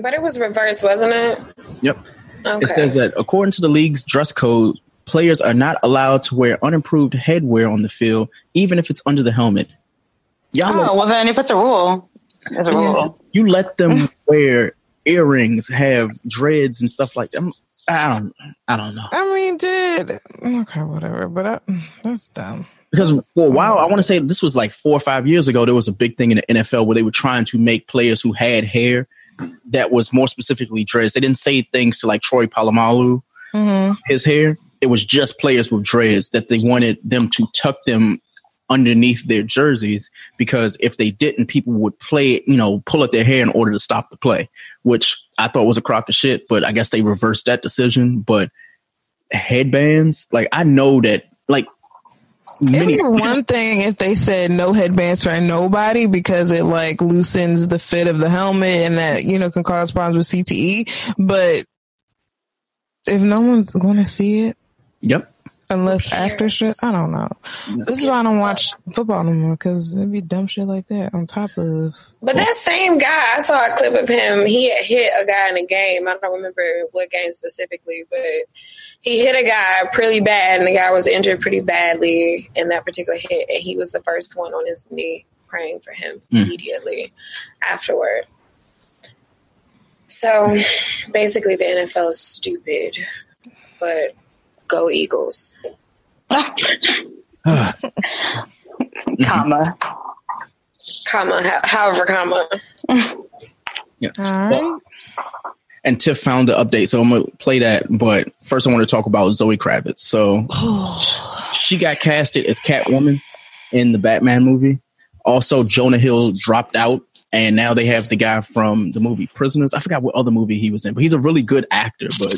but it was reversed, wasn't it? Yep. Okay. It says that according to the league's dress code, players are not allowed to wear unimproved headwear on the field, even if it's under the helmet. Y'all, Oh, let- well then if it's a rule, it's a rule. you let them wear earrings, have dreads and stuff like that. I'm- I don't, I don't know. I mean, did Okay, whatever. But I, that's dumb. Because for a while, I want to say this was like four or five years ago, there was a big thing in the NFL where they were trying to make players who had hair that was more specifically dreads. They didn't say things to like Troy Polamalu, Mm-hmm. his hair. It was just players with dreads that they wanted them to tuck them underneath their jerseys because if they didn't, people would play, you know, pull at their hair in order to stop the play, which I thought was a crock of shit, but I guess they reversed that decision. But headbands, like I know that, like, many one thing if they said no headbands for nobody because it like loosens the fit of the helmet and that you know can cause problems with CTE. But if no one's going to see it, Yep. unless after shit, I don't know. This is why I don't watch football no more because it'd be dumb shit like that on top of. But that same guy, I saw a clip of him. He had hit a guy in a game. I don't remember what game specifically, but he hit a guy pretty bad, and the guy was injured pretty badly in that particular hit. And he was the first one on his knee praying for him Mm. immediately afterward. So basically, the NFL is stupid, but go Eagles. Comma. Comma, however, comma. Yeah. All right. and Tiff found the update, so I'm gonna play that. But first, I want to talk about Zoe Kravitz. So she got casted as Catwoman in the Batman movie. Also, Jonah Hill dropped out, and now they have the guy from the movie Prisoners. I forgot what other movie he was in, but he's a really good actor. But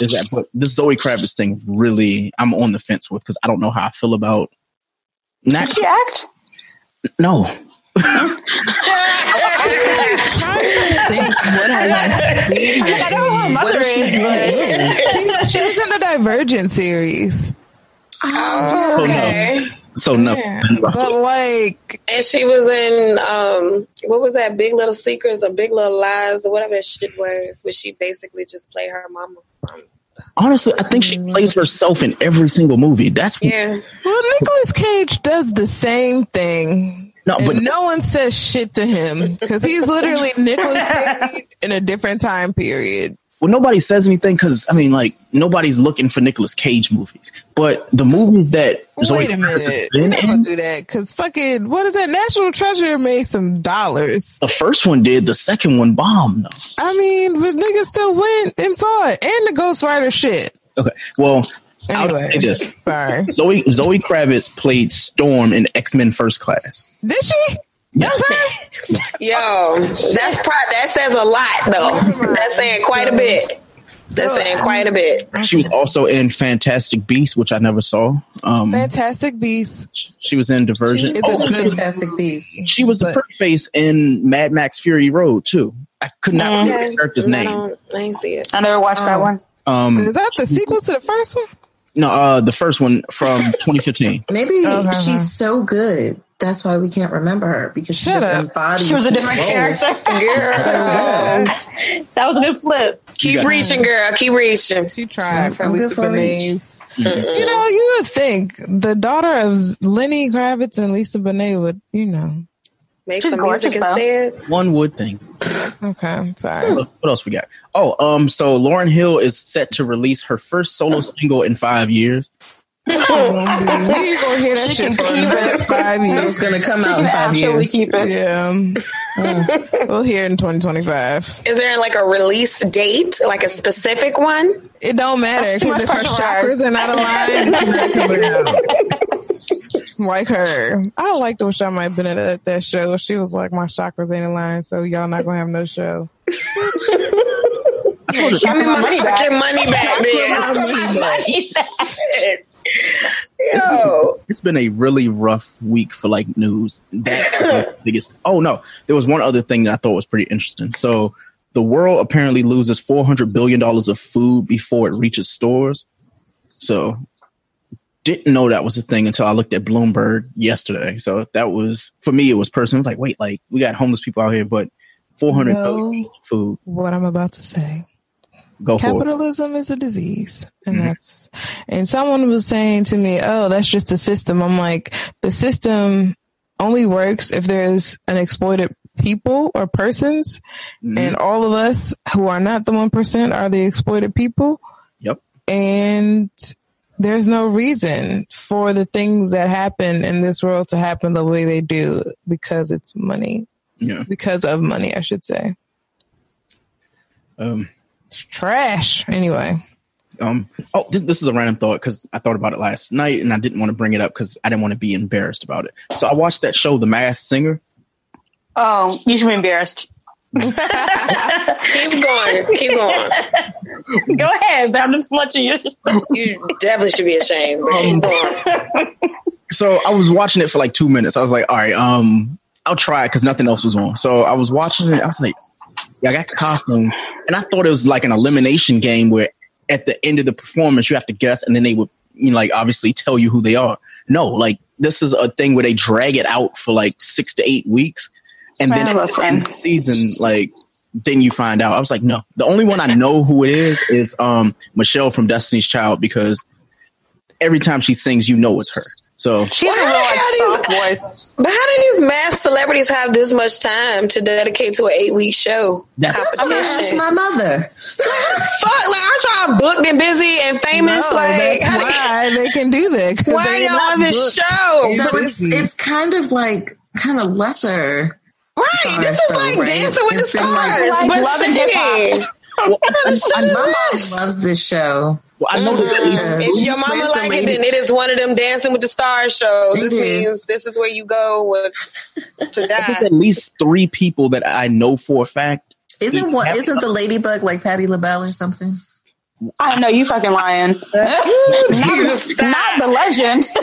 is that? But this Zoe Kravitz thing really, I'm on the fence with because I don't know how I feel about. Not Did she act? no. what I seen her I know her in. mother What is she is, She was in the Divergent series. Oh, oh okay. So no. But like, And she was in um what was that? Big Little Secrets or Big Little Lies or whatever that shit was, where she basically just played her mama. Honestly, I think she plays herself in every single movie. That's yeah. well, Nicolas Cage does the same thing. No, and but- no one says shit to him because he's literally Nicolas Cage in a different time period. Well, nobody says anything because I mean, like nobody's looking for Nicolas Cage movies. But the movies that Zoe Wait a minute, been gonna do that because fucking what is that? National Treasure made some dollars. the first one did, the second one bombed. Though. I mean, but niggas still went and saw it, and the Ghost Rider shit. Okay, well, I'll Anyway, say this: sorry. Zoe Zoe Kravitz played Storm in X Men First Class. Did she? You know what I'm saying? Yo, that's pro- that says a lot though. That's saying quite a bit. That's saying quite a bit. She was also in Fantastic Beasts, which I never saw. Um, Fantastic Beasts. she was in Divergent. It's Oh, a fantastic piece. she was the but- pretty face in Mad Max Fury Road too. I could not remember Okay. the character's I name. don't- I ain't see it. I never watched that Oh. one. Um, Is that the sequel to the first one? no, uh, the first one from 2015. Maybe Okay. she's so good. That's why we can't remember her because she Shut just up. embodies. She was a different the role. character. Girl. that was a good flip. Keep reaching, girl. Keep reaching. She tried for I'm good Lisa for Bonet. You know, you would think the daughter of Lenny Kravitz and Lisa Bonet would, you know. Make She's some music gorgeous, though. instead. One would think. Okay, sorry. What else we got? Oh, um, so Lauryn Hill is set to release her first solo single in five years. We ain't gonna hear that She shit for keep another it. five So years. it's gonna come She out in five years. keep it. Yeah, mm. we'll hear it in 2025. Is there like a release date, like a specific one? It don't matter That's because if her pressure for her. chakras are not aligned, it's not coming out. Like her, I like the wish I might have been at that show. She was like, "My chakras ain't aligned, so y'all not gonna have no show." I told her, Give me my money back. fucking money back, man. Yo. it's been a really rough week for like news. That's the biggest. Oh no, there was one other thing that I thought was pretty interesting. So the world apparently loses four hundred billion dollars of food before it reaches stores. So didn't know that was a thing until I looked at Bloomberg yesterday. So that was for me. It was personal. Was like, wait, like we got homeless people out here, but four hundred billion No. food. What I'm about to say. Go. Capitalism is a disease, and Mhm. that's. And someone was saying to me, "Oh, that's just the system." I'm like, the system only works if there's an exploited people or persons, Mhm. and all of us who are not the one percent are the exploited people. Yep. And there's no reason for the things that happen in this world to happen the way they do because it's money, Yeah. because of money, I should say. Um. It's trash. Anyway. Um. Oh, this, this is a random thought because I thought about it last night and I didn't want to bring it up because I didn't want to be embarrassed about it. So I watched that show, The Masked Singer. Oh, you should be embarrassed. Keep going. Keep going. Go ahead, but I'm just watching you. You definitely should be ashamed. But keep going. So I was watching it for like two minutes. I was like, all right, um, I'll try it because nothing else was on. So I was watching it. I was like, yeah, I got costume, and I thought it was like an elimination game where at the end of the performance you have to guess, and then they would, you know, like obviously tell you who they are. No, like this is a thing where they drag it out for like six to eight weeks, and then Man, at the end of the season, like then you find out. I was like, no, the only one I know who it is is um Michelle from Destiny's Child because every time she sings, you know it's her. So She's a Why real like the soft voice. But how do these mass celebrities have this much time to dedicate to an eight week show That- I'm ask my mother. Fuck, like aren't y'all booked and busy and famous? No, like, that's how do- why they can do that. 'cause why are y'all on this show? So it's it's kind of like kind of lesser. Right, this is though, like right? dancing with It's the stars, like- like but Love and singing. well, What kind of shit My is mom loves this show. Well, I know that at least. If your mama raised a like it, then it is one of them dancing with the stars shows. It This is. means this is where you go with to I die. think at least three people that I know for a fact. Isn't what Yeah. isn't the ladybug like Patti LaBelle or something? I know you fucking lying. Jesus, not, not the legend.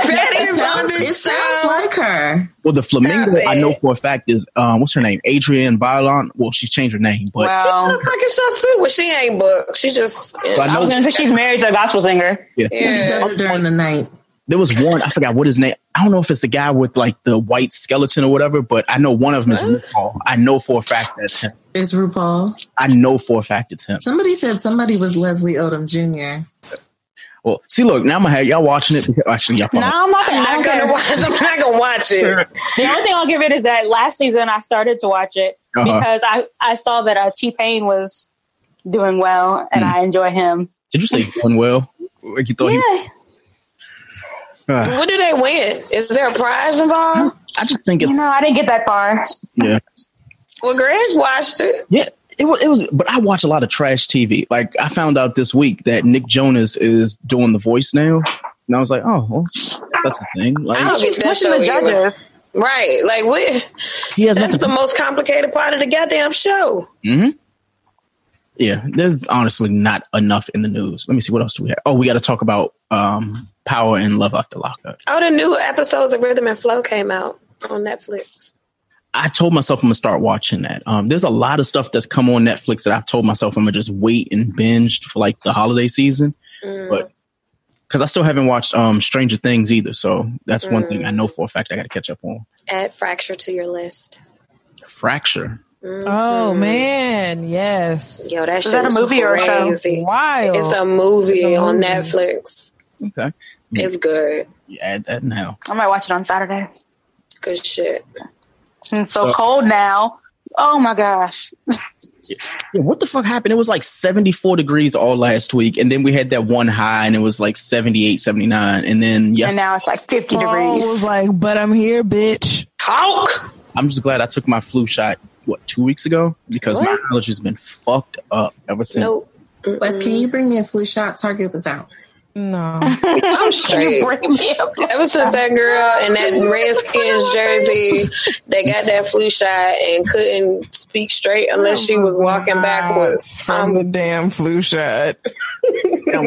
That It is on sounds, it sounds like her. Well, the flamingo I know for a fact is um, what's her name? Adrienne Bailon. Well, she changed her name, but Wow. What the fuck is your suit? Well, she ain't booked. She just So I I know- was gonna say she's married to a gospel singer. yeah. She does it during the night. There was one I forgot what his name. I don't know if it's the guy with like the white skeleton or whatever, but I know one of them is RuPaul. I know for a fact that's him. It's RuPaul. I know for a fact it's him. Somebody said somebody was Leslie Odom Jr. Well, see, look, now I'm gonna have y'all watching it. Actually, y'all No, probably. I'm not I'm gonna, I not gonna watch. I'm not gonna watch it. The only thing I'll give it is that last season I started to watch it Uh-huh. because I, I saw that uh, T Pain was doing well and Hmm. I enjoy him. Did you say doing well? Like you thought he? Yeah. Ah, What do they win? Is there a prize involved? I just think You it's know, I didn't get that far. yeah. Well, Greg watched it. Yeah, it was. It was. But I watch a lot of trash TV. Like I found out this week that Nick Jonas is doing the voice now, and I was like, oh, well, that's a thing. I Like don't get that show the either. judges. Right? Like what? he has That's nothing. the most complicated part of the goddamn show. hmm Yeah, there's honestly not enough in the news. Let me see what else do we have. Oh, we got to talk about um, Power and Love After Lockup. Oh, the new episodes of Rhythm and Flow came out on Netflix. I told myself I'm gonna start watching that. Um, there's a lot of stuff that's come on Netflix that I've told myself I'm gonna just wait and binge for like the holiday season, Mm. but because I still haven't watched um, Stranger Things either, so that's one thing I know for a fact I got to catch up on. Add Fracture to your list. Fracture. Oh man, yes. Yo, that Is shit that a was movie or a show? crazy. Wild. It's a movie It's a on movie. Netflix. Okay. It's good. Yeah, add that now. I might watch it on Saturday. Good shit. It's so Uh, cold now. Oh my gosh. Yeah, what the fuck happened? It was like 74 degrees all last week, and then we had that one high, and it was like 78, 79. And then, yes, And now it's like 50 Paul degrees. was like, "But I'm here, bitch." Hulk! I'm just glad I took my flu shot, what, two weeks ago? Because my What? allergies been fucked up ever since. Nope. Wes, can you bring me a flu shot? Target was out. No. I'm straight. Bring me up. Ever since that girl in that Redskins jersey, they got that flu shot and couldn't speak straight unless she was walking backwards. from the damn flu shot.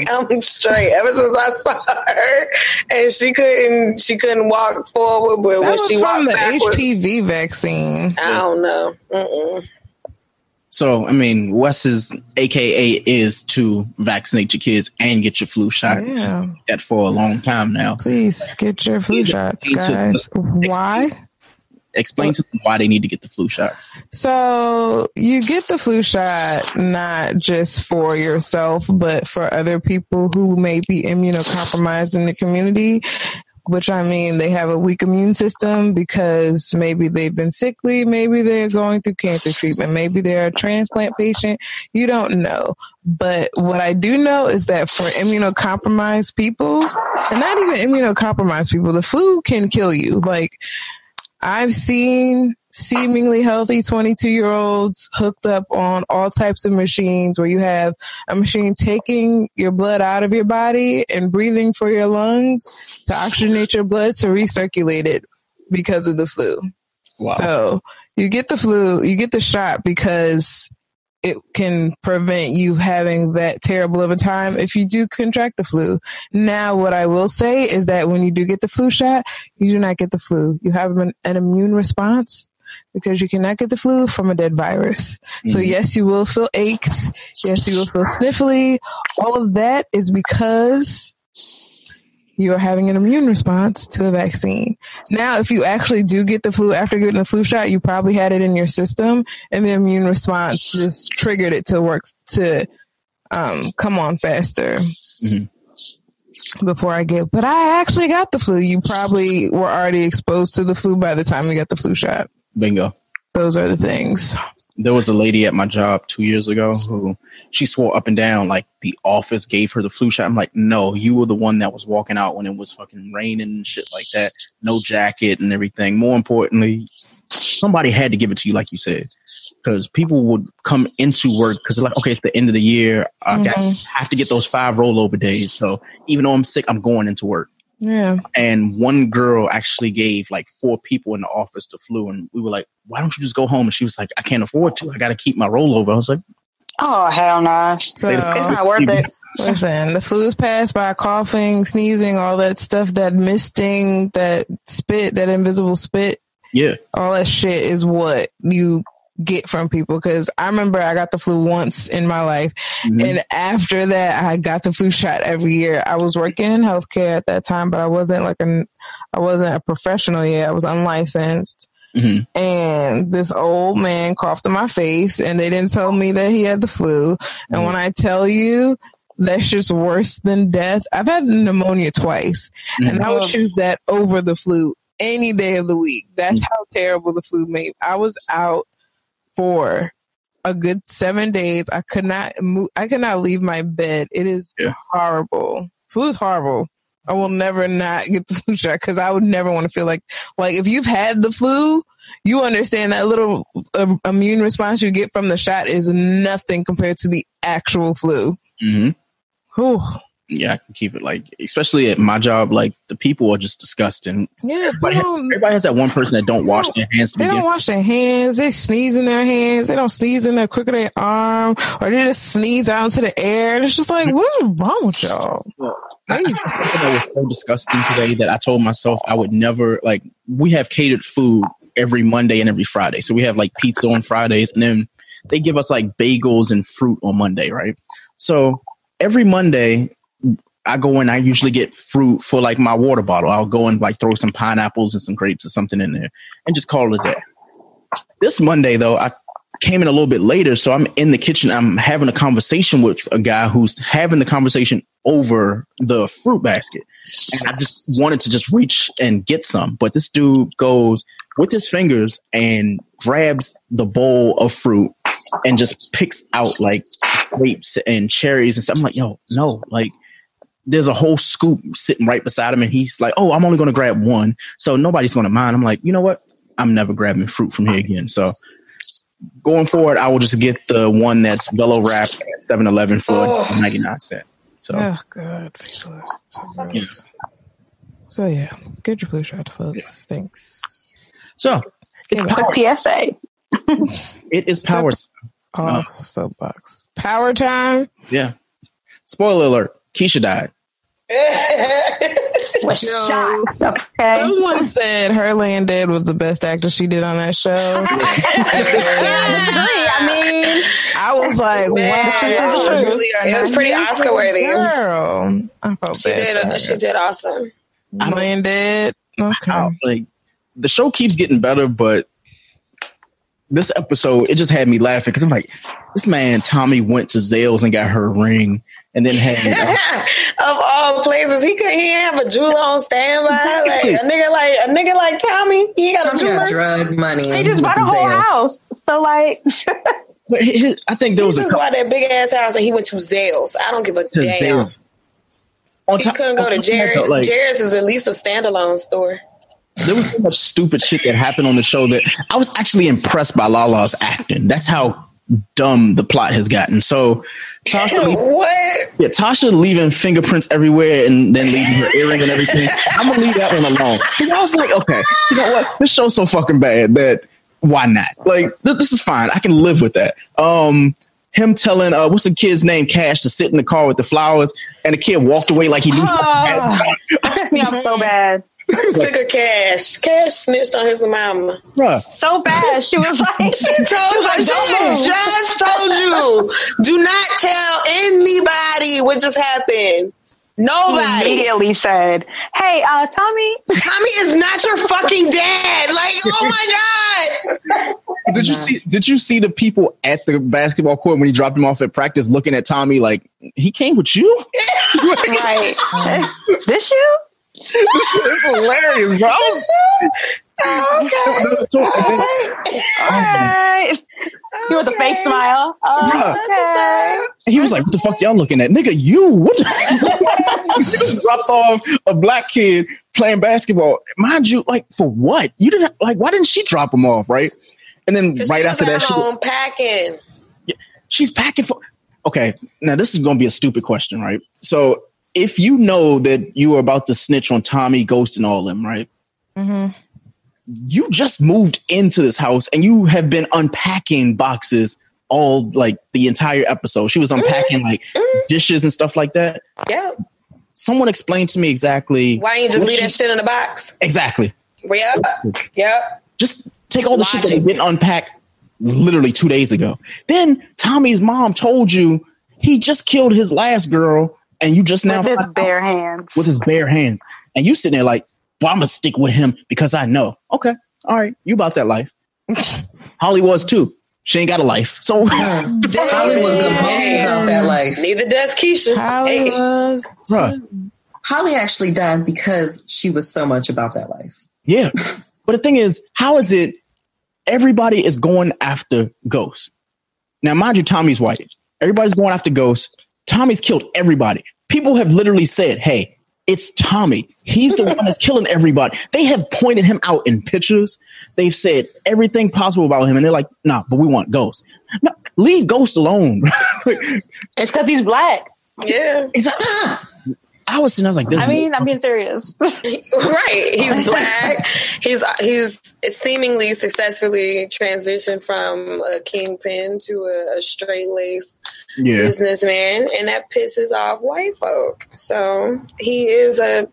I'm straight. Ever since I saw her, and she couldn't, she couldn't walk forward, but That when was she from walked the backwards, HPV vaccine. I don't know. Mm-mm. So, I mean, Wes's AKA is to vaccinate your kids and get your flu shot. Yeah. That for a long time now. Please get your flu shots, guys. Why? Explain to them why they need to get the flu shot. So you get the flu shot not just for yourself, but for other people who may be immunocompromised in the community. Which I mean, they have a weak immune system because maybe they've been sickly, maybe they're going through cancer treatment, maybe they're a transplant patient. You don't know. But what I do know is that for immunocompromised people, and not even immunocompromised people, the flu can kill you. Like, I've seen seemingly healthy 22 year olds hooked up on all types of machines where you have a machine taking your blood out of your body and breathing for your lungs to oxygenate your blood to recirculate it because of the flu. Wow. So you get the flu, you get the shot because it can prevent you having that terrible of a time if you do contract the flu. Now, what I will say is that when you do get the flu shot, you do not get the flu. You have an, an immune response because you cannot get the flu from a dead virus. So Mhm. yes, you will feel aches. Yes, you will feel sniffly. All of that is because you are having an immune response to a vaccine. Now, if you actually do get the flu after getting the flu shot, you probably had it in your system and the immune response just triggered it to work to um, come on faster. Mhm. Before I get, but I actually got the flu. You probably were already exposed to the flu by the time you got the flu shot. Bingo. Those are the things. There was a lady at my job two years ago who she swore up and down like the office gave her the flu shot. I'm like, no, you were the one that was walking out when it was fucking raining and shit like that. No jacket and everything. More importantly, somebody had to give it to you, like you said, because people would come into work because they're like, okay, it's the end of the year. I got, Mhm. have to get those five rollover days. So even though I'm sick, I'm going into work. Yeah. And one girl actually gave like four people in the office the flu, and we were like, "Why don't you just go home?" And she was like, "I can't afford to. I got to keep my rollover." I was like, Oh, hell no. So, It's not worth it. Listen, the flu is passed by coughing, sneezing, all that stuff, that misting, that spit, that invisible spit, "Yeah, all that shit is what you get from people. Cause I remember I got the flu once in my life. Mhm. And after that, I got the flu shot every year. I was working in healthcare at that time, but I wasn't like an, I wasn't a professional yet. I was unlicensed. Mhm. And this old man coughed in my face and they didn't tell me that he had the flu. And when I tell you, that's just worse than death. I've had pneumonia twice and I would choose that over the flu any day of the week. That's how terrible the flu made. I was out for a good seven days. I could not move. I could not leave my bed. It is Yeah. horrible. Flu is horrible. I will never not get the flu shot because I would never want to feel like like if you've had the flu, you understand that little uh, immune response you get from the shot is nothing compared to the actual flu. Whew. Yeah." I can keep it like, especially at my job, like the people are just disgusting. Yeah, Everybody, don't- everybody has that one person that don't wash their hands to They begin. don't wash their hands. They sneeze in their hands. They don't sneeze in the crook of their arm, or they just sneeze out into the air. And it's just like, what is wrong with y'all? I, I something that was so disgusting today that I told myself I would never like. We have catered food every Monday and every Friday, so we have like pizza on Fridays, and then they give us like bagels and fruit on Monday, right? So every Monday, I go in. I usually get fruit for like my water bottle. I'll go and like throw some pineapples and some grapes or something in there, and just call it a day. This Monday though, I came in a little bit later, so I'm in the kitchen. I'm having a conversation with a guy who's having the conversation over the fruit basket, and I just wanted to just reach and get some, but this dude goes with his fingers and grabs the bowl of fruit and just picks out like grapes and cherries and stuff. I'm like, yo, no, like there's a whole scoop sitting right beside him, and he's like, "Oh, I'm only going to grab one, so nobody's going to mind." I'm like, you know what? I'm never grabbing fruit from here again. So going forward, I will just get the one that's bellow wrapped at 7-Eleven for Oh. 99 cents. So Oh God. So, yeah. so yeah, get your flu shot, folks. Thanks. So it's power. PSA. It is power. Uh, off soapbox. Power time. Yeah. Spoiler alert: Keisha died. Was shocked. Okay. Someone said her laying dead was the best actor she did on that show. I disagree. I mean, I was like, Man, wow, it was true. really It was not pretty Oscar worthy. Girl, I felt She bad. did. for her. She did awesome. laying dead. Okay. How- like the show keeps getting better, but this episode it just had me laughing because I'm like, this man Tommy went to Zales and got her ring, and then had of all places, he could he have a jeweler on standby. Like a nigga like a nigga like Tommy, he got a Tommy jeweler. got drug money. He just bought a whole house. So like, But he- he- I think there He was a just couple bought that big ass house and he went to Zales. I don't give a to damn. Zales. On He top, couldn't go on to top of that, Jared's. like, Jared's is at least a standalone store. there was so much stupid shit that happened on the show that I was actually impressed by Lala's acting. That's how dumb the plot has gotten. So Tasha, what? yeah, Tasha leaving fingerprints everywhere and then leaving her earring and everything. I'm gonna leave that one alone. 'Cause I was like, okay, you know what? This show's so fucking bad that why not? Like, th- this is fine. I can live with that. Um, him telling uh, what's the kid's name, Cash, to sit in the car with the flowers, and the kid walked away like he knew. oh, pissed me off so bad. Sick of Cash. Cash snitched on his mama. Bruh, So bad. She was like, She told she was like, you. She "Don't just told you. Do not tell anybody what just happened. He Nobody. immediately said, "Hey, uh, Tommy, Tommy is not your fucking dad. Like, oh my god. Did you see? Did you see the people at the basketball court when he dropped him off at practice, looking at Tommy like he came with you? Like, right? This you? it's hilarious, bro. I was- All right. You with the fake smile? Oh, okay. He was like, "What the fuck y'all looking at, nigga? You what? you just dropped off a black kid playing basketball, mind you. Like for what? You didn't like. Why didn't she drop him off? Right? And then Right right after that, she, home packing. she's packing for. Okay, now this is going to be a stupid question, right? So if you know that you are about to snitch on Tommy, Ghost, and all them, right? Mm-hmm. you just moved into this house and you have been unpacking boxes all like the entire episode. She was unpacking like dishes and stuff like that. Yeah. Someone explained to me exactly Why ain't you just leave that shit in the box? exactly. Yep. Yep. Just take all the shit that Logic. didn't unpack literally two days ago. Then Tommy's mom told you he just killed his last girl and you just now With his found out bare hands. with his bare hands. And you sitting there like, well, I'm gonna stick with him because I know. Okay, all right, you about that life. Holly was too. She ain't got a life. So Holly was the most about that life. Neither does Keisha. Holly was. Bruh, Holly actually died because she was so much about that life. yeah. But the thing is, how is it everybody is going after ghosts. Now, mind you, Tommy's white. Everybody's going after ghosts. Tommy's killed everybody. People have literally said, hey, it's Tommy. He's the one that's killing everybody. They have pointed him out in pictures. They've said everything possible about him. And they're like, nah, but we want Ghost. No, leave Ghost alone. It's because he's black. Yeah. Exactly. Ah. I was sitting, I was like, this I mean, I'm being serious. right. He's black. he's he's seemingly successfully transitioned from a kingpin to a, a straight lace yeah. businessman, and that pisses off white folk. So he is a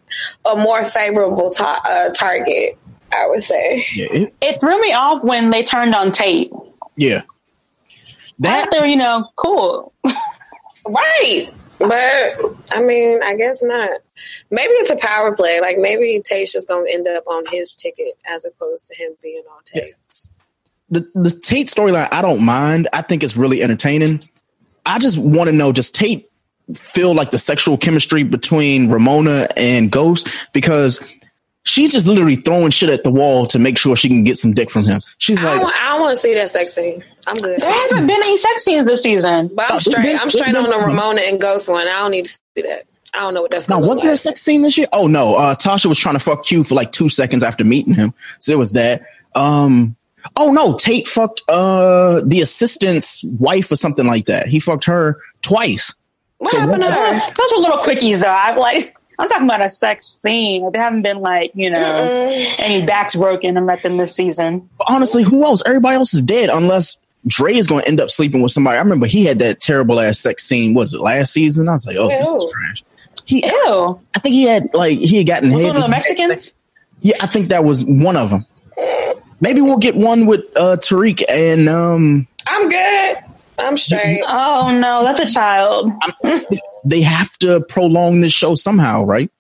a more favorable ta- uh, target, I would say. Yeah. it- it threw me off when they turned on Tate. yeah. That They're, you know, cool. Right. But I mean, I guess not. Maybe it's a power play. Like maybe Tasha's gonna end up on his ticket as opposed to him being on tape. the the Tate storyline, I don't mind. I think it's really entertaining. I just want to know, just Tate feel like the sexual chemistry between Ramona and Ghost? Because she's just literally throwing shit at the wall to make sure she can get some dick from him. She's I like, don't, I don't want to see that sex scene. I'm good. There hasn't been any sex scenes this season. But I'm straight. been- I'm straight on the. Ramona and Ghost one. I don't need to see that. I don't know what that's no, going wasn't there a sex scene this year? Oh no, uh, Tasha was trying to fuck Q for like two seconds after meeting him, so there was that. Um, oh no, Tate fucked uh the assistant's wife or something like that. He fucked her twice. What So happened to what- her? Those were little quickies, though. I'm like, I'm talking about a sex scene. There haven't been like, you know, any backs broken and let them this season. Honestly, who else? Everybody else is dead unless Dre is going to end up sleeping with somebody. I remember he had that terrible ass sex scene. Was it last season? I was like, oh, this is trash. He, Ew. I think he had like he had gotten Was head. one of the Mexicans? Yeah, I think that was one of them. Maybe we'll get one with uh Tariq and um. I'm good. I'm straight. Oh no, that's a child. They have to prolong this show somehow, right?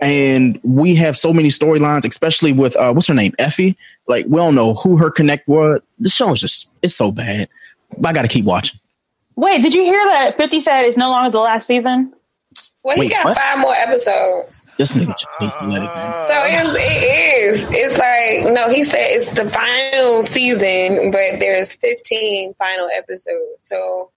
And we have so many storylines, especially with uh what's her name, Effie. Like we don't know who her connect was. The show is just it's so bad. But I got to keep watching. Wait, did you hear that 50 said it's no longer the last season? Well, he Wait, got what? five more episodes. This nigga just needs to let it uh, go. So it's, it is. It's like no, he said it's the final season, but there's 15 final episodes. So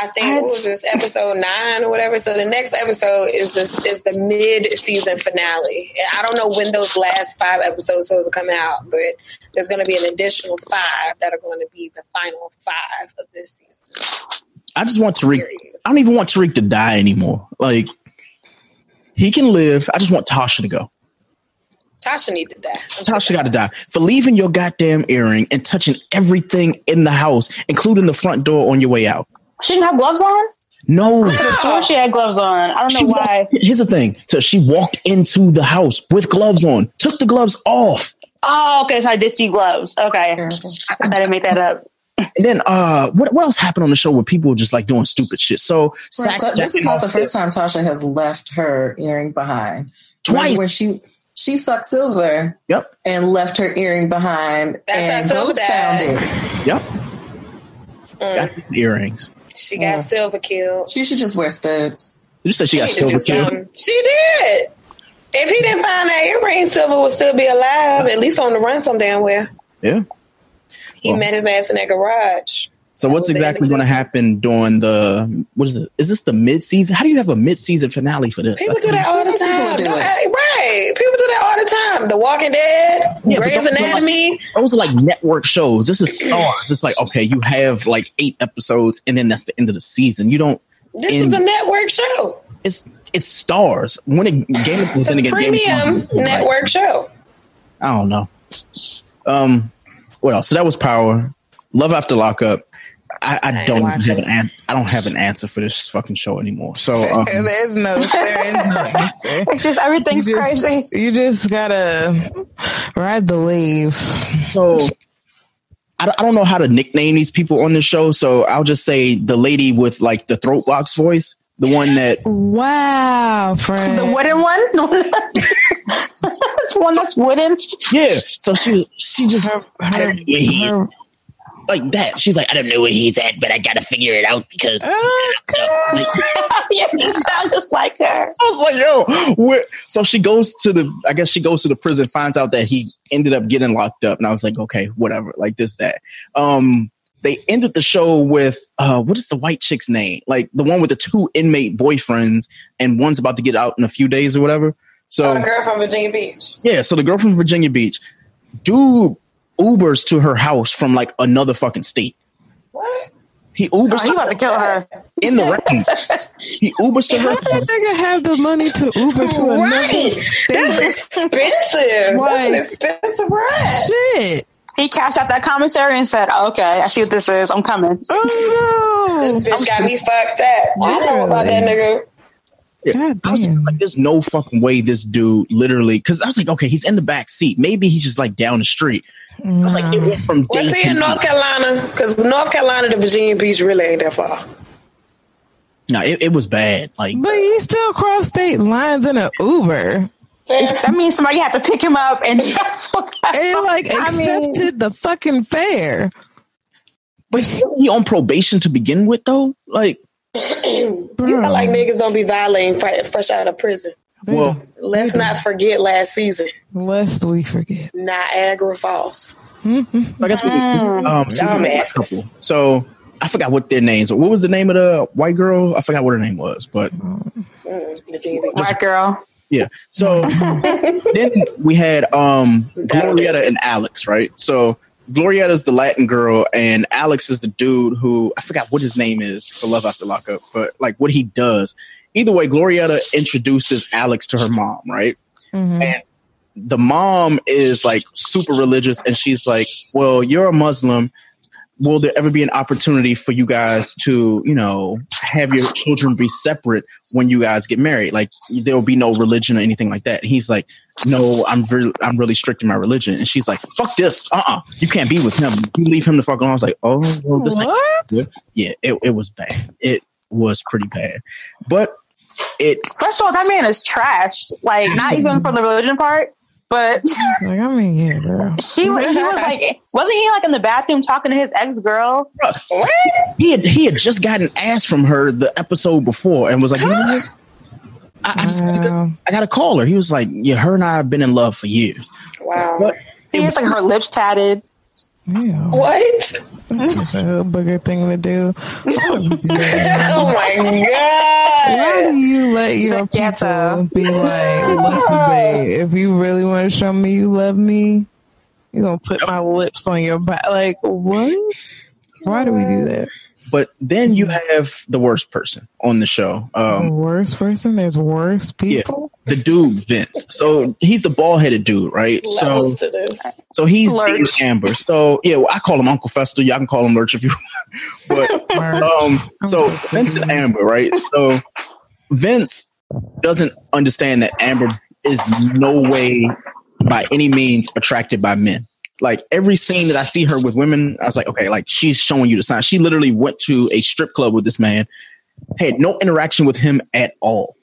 I think what was this episode nine or whatever. So the next episode is the is the mid season finale. And I don't know when those last five episodes are supposed to come out, but there's going to be an additional five that are going to be the final five of this season. I just want Tariq. I don't even want Tariq to die anymore. Like he can live. I just want Tasha to go. Tasha need to die. Tasha got to die for leaving your goddamn earring and touching everything in the house, including the front door on your way out. She didn't have gloves on? No. I could sworn she had gloves on. I don't know why. Here's the thing. So she walked into the house with gloves on, took the gloves off. Oh, okay. So I did see gloves. Okay. I didn't make that up. And then uh what what else happened on the show where people were just like doing stupid shit? So Right, so this is not the first time Tasha has left her earring behind. Twice. Remember Where she she sucked silver. Yep. And left her earring behind, and how Silver Ghost found it. Yep. Mm. Got earrings. She got silver killed. She should just wear studs. You said she got silver killed. She did. If he didn't find that earring, Silver would still be alive, at least on the run some damn well. Yeah. He met his ass in that garage. So what's exactly going to happen during the what is it? Is this the mid season? How do you have a mid season finale for this? People I do that all the time. do Don't it. Right. People do that all the time. The Walking Dead, Yeah, Grey's those are like- Anatomy. those are like network shows. This is Starz. It's like okay, you have like eight episodes, and then that's the end of the season. You don't. This in- is a network show. It's it's Starz. When it Game of then again, Game of Premium right? network show. I don't know. Um, what else? So that was Power. Love After Lockup. I, I don't watch have an an- I don't have an answer for this fucking show anymore. So um, There's no, there is no. It's just everything's You just- crazy. You just gotta ride the wave. so I don't, I don't know how to nickname these people on the show. So I'll just say the lady with like the throat box voice, the one that Wow, friend. The wooden one? the one that's wooden? yeah. So she she just I don't know where he is. like that. She's like I don't know where he's at, but I gotta figure it out because. Like, yeah, sound just like her. I was like, yo, where? So she goes to the, I guess she goes to the prison, finds out that he ended up getting locked up. And I was like, okay, whatever, like this, that. Um, they ended the show with, uh, what is the white chick's name? Like the one with the two inmate boyfriends and one's about to get out in a few days or whatever. So, Oh, the girl from Virginia Beach. yeah, so the girl from Virginia Beach, dude Ubers to her house from like another fucking state. What? He Ubers Oh, you about to kill her. in the rain. He Ubers to her. How did that nigga have the money to Uber to another Right. state? That's expensive. Like- That's an expensive ride. Shit. He cashed out that commissary and said, oh, okay, I see what this is. I'm coming. Oh This bitch got me fucked up. I know about that nigga. no. God I was like, there's no fucking way this dude literally, because I was like, okay, he's in the back seat. Maybe he's just like down the street. I was like, it went from Was he in North. Carolina? Because North Carolina to Virginia Beach really ain't that far. No, it, it was bad. Like, But he still crossed state lines in an Uber. That means somebody had to pick him up and just and like I mean- accepted the fucking fair. But he on probation to begin with, though. Like, you feel like niggas don't be violating fre- fresh out of prison. well, Let's not forget last season, Lest we forget. Niagara Falls. I guess we. Um, so, we a couple. so I forgot what their names. What was the name of the white girl? I forgot what her name was, but Mm, Virginia White girl. Yeah. So then we had um Glorietta and Alex, right? So Glorietta's the Latin girl, and Alex is the dude who I forgot what his name is for Love After Lockup, but like what he does. Either way, Glorietta introduces Alex to her mom, right? And the mom is like super religious, and she's like, "Well, you're a Muslim. Will there ever be an opportunity for you guys to, you know, have your children be separate when you guys get married? Like there will be no religion or anything like that." And he's like, "No, I'm very, I'm really strict in my religion." And she's like, "Fuck this! Uh, uh you can't be with him. You leave him the fuck alone." I was like, "Oh, well, this good." Yeah, it, it was bad. It was pretty bad, but it First of all, that man is trash. Like, not even for the religion part, but Like, I mean, yeah, girl. he, wa- he was like, wasn't he like in the bathroom talking to his ex girl? he had he had just gotten asked from her the episode before and was like, you know what? I, I, just gotta, I gotta call her. He was like, yeah, her and I have been in love for years. Wow. But He has like her lips tatted. Yeah. What? That's a bigger thing to do. oh my god! Why do you let your people be like, listen, babe, if you really want to show me you love me, you're going to put my lips on your back. Like, what? Why do we do that? But then you have the worst person on the show. the Um, worst person? There's worse people? The dude Vince. So he's the bald headed dude, right? So Levels to this. so he's Lurch. Amber. So yeah, well, I call him Uncle Fester. Y'all can call him Lurch if you. want. But um, so Vince and Amber, right? So Vince doesn't understand that Amber is no way by any means attracted by men. Like every scene that I see her with women, I was like, okay, like she's showing you the sign. She literally went to a strip club with this man, had no interaction with him at all.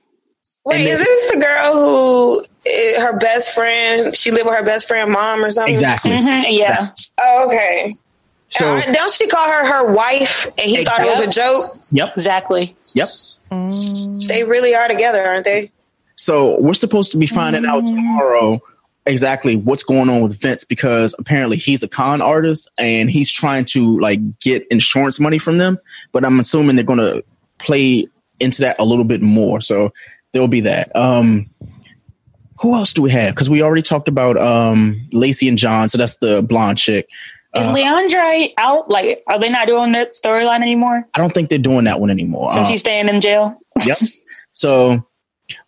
Wait, And is this the girl who eh, her best friend? She lived with her best friend mom or something. Exactly. Mhm, yeah. Oh, okay. So Uh, don't she call her her wife? And he thought it was a joke. yep, Exactly. yep. They really are together, aren't they? So we're supposed to be finding out tomorrow exactly what's going on with Vince because apparently he's a con artist and he's trying to like get insurance money from them. But I'm assuming they're going to play into that a little bit more. So there will be that. Um, who else do we have? Because we already talked about um, Lacey and John. So that's the blonde chick. Is Uh, Leandre out? Like, are they not doing that storyline anymore I don't think they're doing that one anymore. since Um, he's staying in jail? yep. So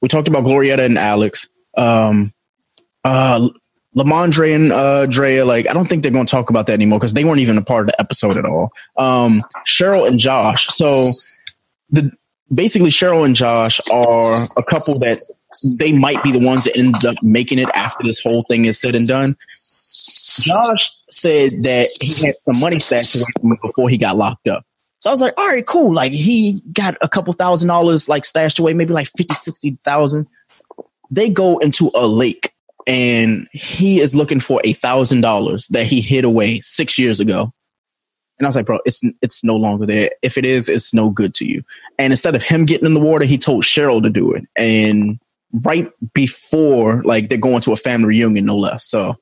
we talked about Glorietta and Alex. Um, uh, Lamondre and uh, Drea, like, I don't think they're going to talk about that anymore because they weren't even a part of the episode at all. Um, Cheryl and Josh. So the basically Cheryl and Josh are a couple that they might be the ones that end up making it after this whole thing is said and done. Josh said that he had some money stashed away before he got locked up. So I was like, all right, cool. Like he got a couple thousand dollars like stashed away, maybe like 50, 60,000. They go into a lake and he is looking for a thousand dollars that he hid away six years ago. And I was like, bro, it's it's no longer there. If it is, it's no good to you. And instead of him getting in the water, he told Cheryl to do it. And right before like they're going to a family reunion, no less. So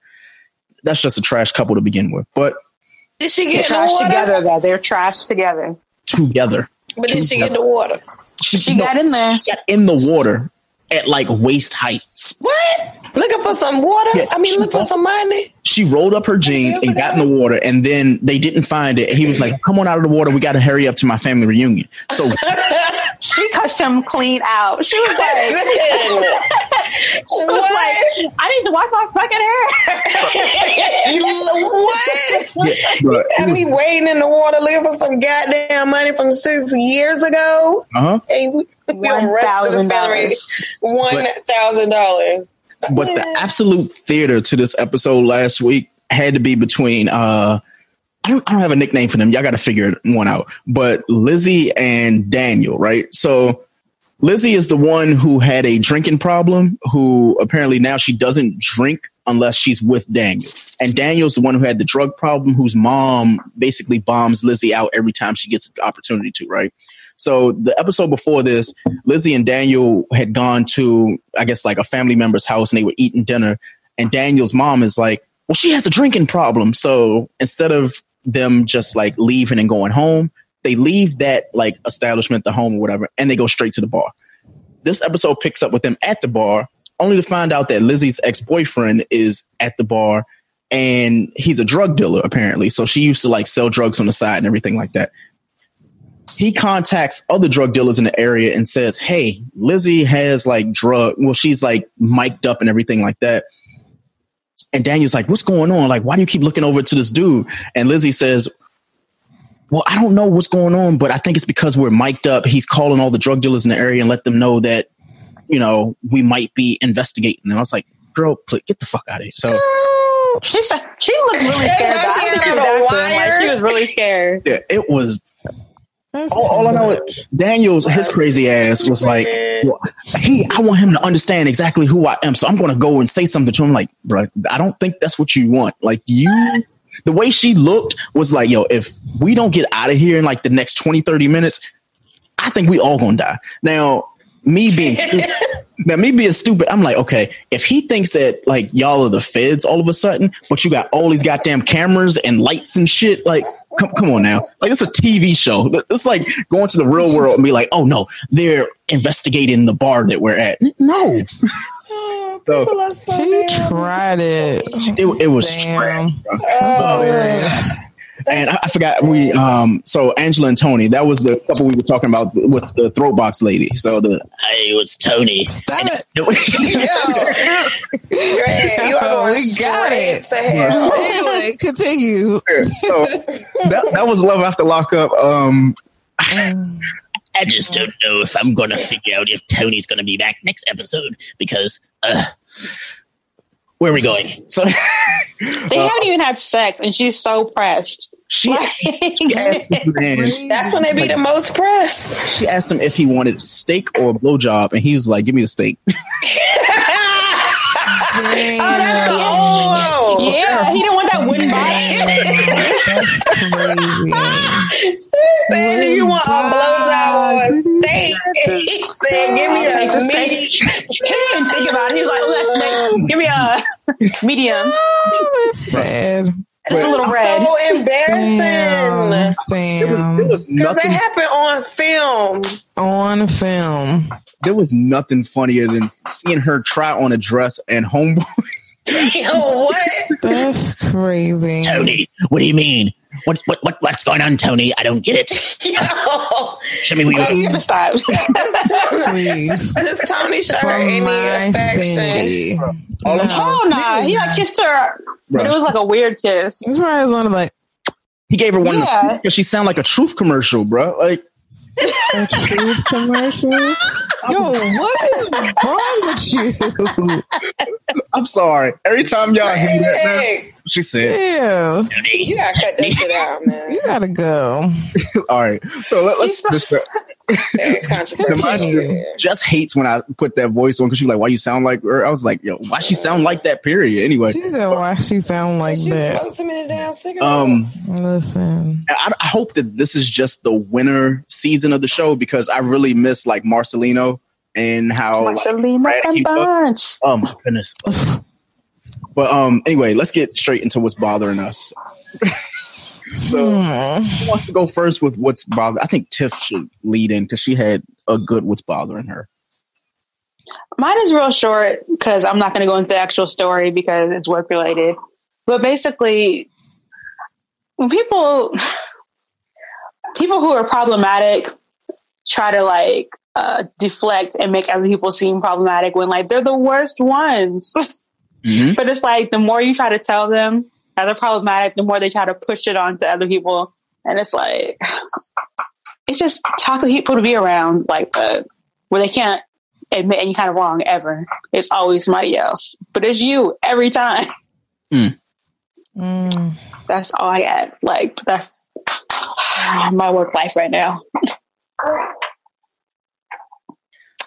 that's just a trash couple to begin with. But Did she get trash water? together, though. They're trash together. together. But did she get in the water? She got in there. Got in the water at like waist height. What? Looking for some water? Yeah, I mean, she look for some money. She rolled up her jeans and got in the water, and then they didn't find it. And he was like, "Come on out of the water. We got to hurry up to my family reunion." So She cussed him clean out. She was like, she was like, I need to wash my fucking hair. what? yeah, but, Got me waiting in the water looking for some goddamn money from six years ago. uh-huh. And we, we arrested this family one thousand dollars. but the absolute theater to this episode last week had to be between uh I don't, I don't have a nickname for them. Y'all got to figure one out. But Lizzie and Daniel, right? So Lizzie is the one who had a drinking problem, who apparently now she doesn't drink unless she's with Daniel. And Daniel's the one who had the drug problem, whose mom basically bombs Lizzie out every time she gets the opportunity to, right? So the episode before this, Lizzie and Daniel had gone to, I guess, like a family member's house and they were eating dinner. And Daniel's mom is like, well, she has a drinking problem. So instead of them just like leaving and going home, they leave that like establishment, the home or whatever, and they go straight to the bar. This episode picks up with them at the bar, only to find out that Lizzie's ex boyfriend is at the bar and he's a drug dealer apparently. So she used to like sell drugs on the side and everything like that. He contacts other drug dealers in the area and says, Hey, Lizzie has like drug, well, she's like mic'd up and everything like that. And Daniel's like, What's going on? Like, why do you keep looking over to this dude? And Lizzie says, well, I don't know what's going on, but I think it's because we're mic'd up. He's calling all the drug dealers in the area and let them know that, you know, we might be investigating them. I was like, girl, please, get the fuck out of here. So she she looked really scared. I think had she was a acting. wire. Like she was really scared. yeah, it was. All, all I know is Daniel's his crazy ass was like, well, he. I want him to understand exactly who I am, so I'm going to go and say something to him. Like, bro, I don't think that's what you want. Like you, the way she looked was like, yo, if we don't get out of here in like the next 20, 30 minutes, I think we all gonna die. Now, me being stupid, now me being stupid, I'm like, okay, if he thinks that like y'all are the feds all of a sudden, but you got all these goddamn cameras and lights and shit, like, come, come on now, like it's a TV show. It's like going to the real world and be like, oh no, they're investigating the bar that we're at. No, so, She tried it. it, it was trash, bro. And I, I forgot we um so Angela and Tony, that was the couple we were talking about with the throat box lady. So the hey, it's Tony. Stop it. Greg, you are we got it. to hell. Anyway, continue. so that, that was love after lockup. Um I just don't know if I'm gonna figure out if Tony's gonna be back next episode because uh where are we going? So They haven't even had sex, and she's so pressed. She, Like- she asked this man That's when they be the most pressed. she asked him if he wanted steak or a blowjob, and he was like, Give me the steak. Oh, that's the old. yeah, he didn't want that wooden box. That's crazy. Saying that you want a blowjob or a steak. He said, "Give me a the steak. he didn't even think about it. He was like, "Oh, that's steak. Give me a medium, oh, Sad. Just a little red." So embarrassing. Damn. It was, Damn. there was Because that nothing happened on film. On film. there was nothing funnier than seeing her try on a dress and homeboy. Yo, what? That's crazy. Tony, what do you mean? What what what what's going on, Tony? I don't get it. Yo. Show me where Oh, you you. gotta stop. Please. Does Tony show her any my affection? All I'm- Oh no, he like kissed her, but it was like a weird kiss. That's why I was one of like He gave her one Yeah. because she sounded like a truth commercial, bro. Like a truth commercial. Yo, what is wrong with you? I'm sorry. Every time y'all hear that, man, she said, Ew. you gotta cut that shit out, man. You gotta go. "All right." So let, let's just. Very Just hates when I put that voice on because she's like, "Why you sound like?" her? I was like, "Yo, why she sound like that?" Period. Anyway, She said, "Why she sound like She that?" smoked so many damn cigarettes. um, Listen, I, I hope that this is just the winter season of the show because I really miss like Marcelino and how. like, Marcelina Brad and. Bunch. Oh my goodness. But um, anyway, let's get straight into what's bothering us. so, who wants to go first with what's bothering? I think Tiff should lead in because she had a good what's bothering her. Mine is real short because I'm not going to go into the actual story because it's work related. But basically, when people people who are problematic try to like uh, deflect and make other people seem problematic when like they're the worst ones. Mhm. but it's like the more you try to tell them that they're problematic, the more they try to push it onto other people, and it's like it's just toxic people to be around like that where they can't admit any kind of wrong ever. It's always somebody else, but it's you every time. Mm. That's all I got. Like that's my work life right now.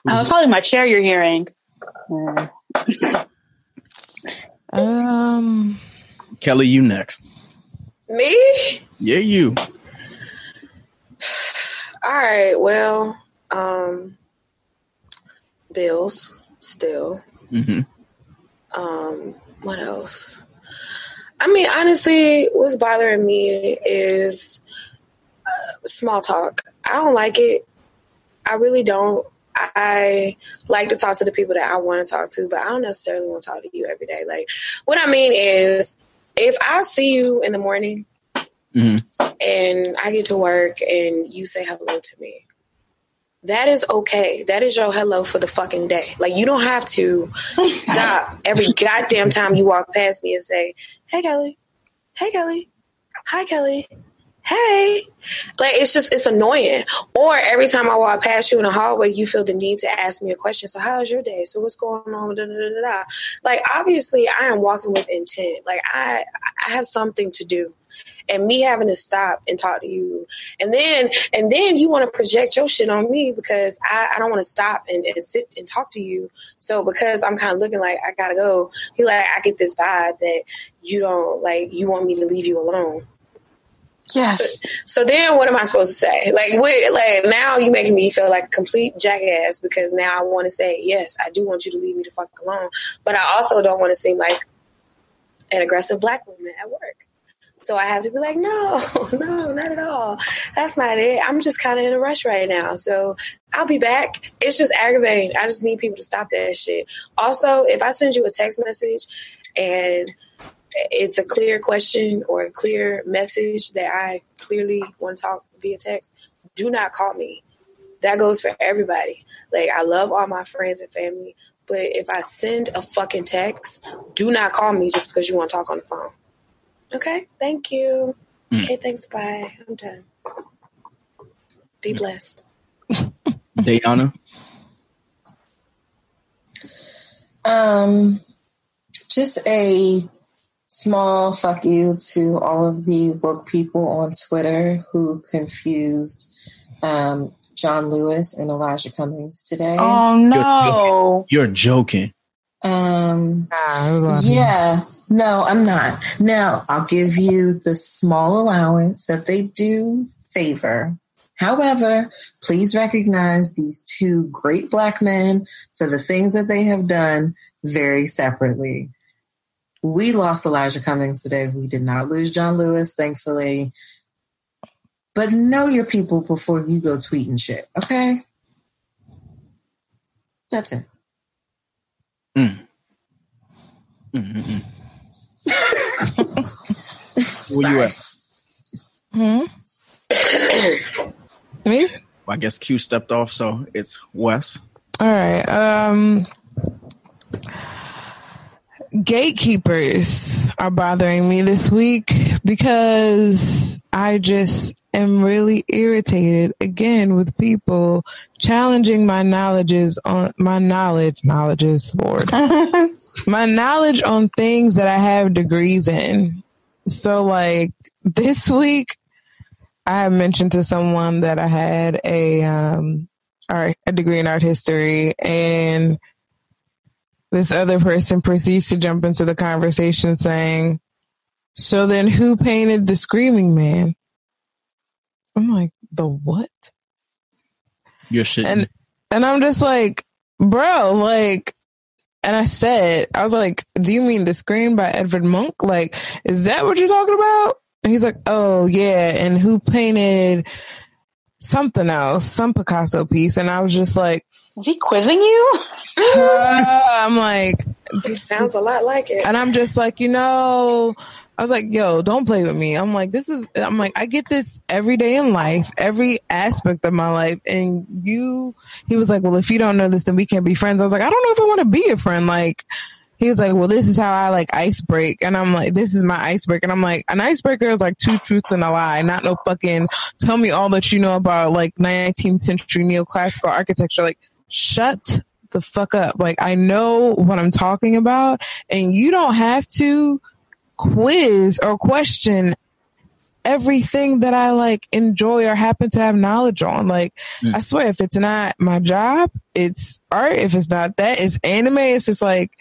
Oh, it's probably my chair you're hearing. Um, Kelly, you next. Me? Yeah, you. All right. Well, um, bills still. hmm Um, what else? I mean, honestly, what's bothering me is uh, small talk. I don't like it. I really don't. I like to talk to the people that I want to talk to, but I don't necessarily want to talk to you every day. Like, what I mean is, if I see you in the morning hmm and I get to work and you say hello to me, that is okay. That is your hello for the fucking day. Like, you don't have to stop every goddamn time you walk past me and say, hey, Kelly. Hey, Kelly. Hi, Kelly. Hey. Like, it's just, it's annoying. Or every time I walk past you in the hallway, you feel the need to ask me a question. So, how's your day? So, what's going on? Da, da, da. Like, obviously, I am walking with intent. Like, I, I have something to do and me having to stop and talk to you and then and then you want to project your shit on me because i, I don't want to stop and, and sit and talk to you so because i'm kind of looking like i gotta go you like i get this vibe that you don't like you want me to leave you alone Yes. so then what am I supposed to say? Like what like now you making me feel like a complete jackass because now I want to say, yes, I do want you to leave me the fuck alone. But I also don't want to seem like an aggressive black woman at work. So I have to be like, no, no, not at all. That's not it. I'm just kind of in a rush right now. So I'll be back. It's just aggravating. I just need people to stop that shit. Also, if I send you a text message and it's a clear question or a clear message that I clearly want to talk via text, do not call me. That goes for everybody. Like, I love all my friends and family, but if I send a fucking text, do not call me just because you want to talk on the phone. Okay, thank you. Mm. Okay, thanks. Bye. I'm done. Be blessed. Dayana. Um, just a small fuck you to all of the woke people on Twitter who confused um, John Lewis and Elijah Cummings today. Oh no. You're joking. Um, Nah, yeah, no, I'm not. Now, I'll give you the small allowance that they do favor. However, please recognize these two great black men for the things that they have done very separately. We lost Elijah Cummings today. We did not lose John Lewis, thankfully. But know your people before you go tweeting shit, okay? That's it. Mm. Mm-mm-mm. Where you at? Hmm? Me? Well, I guess Q stepped off, so it's Wes. All right. Um gatekeepers are bothering me this week because I just am really irritated again with people challenging my knowledges on my knowledge knowledges lord my knowledge on things that I have degrees in. So like this week I mentioned to someone that I had a um art a degree in art history and this other person proceeds to jump into the conversation saying, So then who painted the screaming man? I'm like, the what? Your shit. And and I'm just like, bro, like and I said, I was like, Do you mean the scream by Edward Munch? Like, is that what you're talking about? And he's like, Oh yeah, and who painted something else, some Picasso piece? And I was just like, Is he quizzing you? uh, I'm like, this Sounds a lot like it. and I'm just like, you know, I was like, yo, don't play with me. I'm like, this is, I'm like, I get this every day in life, every aspect of my life. And you, he was like, well, if you don't know this, then we can't be friends. I was like, I don't know if I want to be a friend. Like, he was like, well, this is how I like ice break. And I'm like, this is my icebreaker. And I'm like, an icebreaker is like two truths and a lie, not no fucking tell me all that you know about like 19th century neoclassical architecture. Like, shut the fuck up. Like, I know what I'm talking about and you don't have to quiz or question everything that I like enjoy or happen to have knowledge on. Like, Mm. I swear, if it's not my job, it's art. If it's not that, it's anime. It's just like,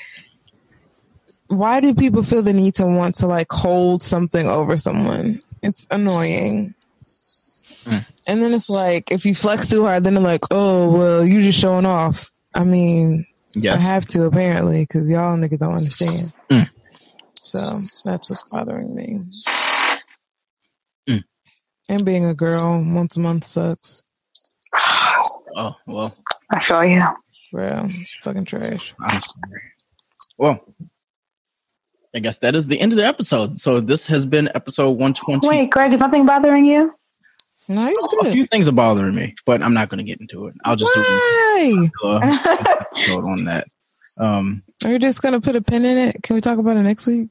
why do people feel the need to want to like hold something over someone? It's annoying. Mm. And then it's like, if you flex too hard, then they're like, oh, well, you just showing off. I mean, Yes. I have to apparently because y'all niggas don't understand. Mm. So that's what's bothering me. Mm. And being a girl once a month sucks. Oh well. I feel you. Bro, it's fucking trash. Well, I guess that is the end of the episode. So this has been episode one twenty. Wait, Greg, is nothing bothering you? No, he's A good. few things are bothering me, but I'm not going to get into it. I'll just Why? do a episode on that. Um, Are you just gonna put a pin in it? Can we talk about it next week?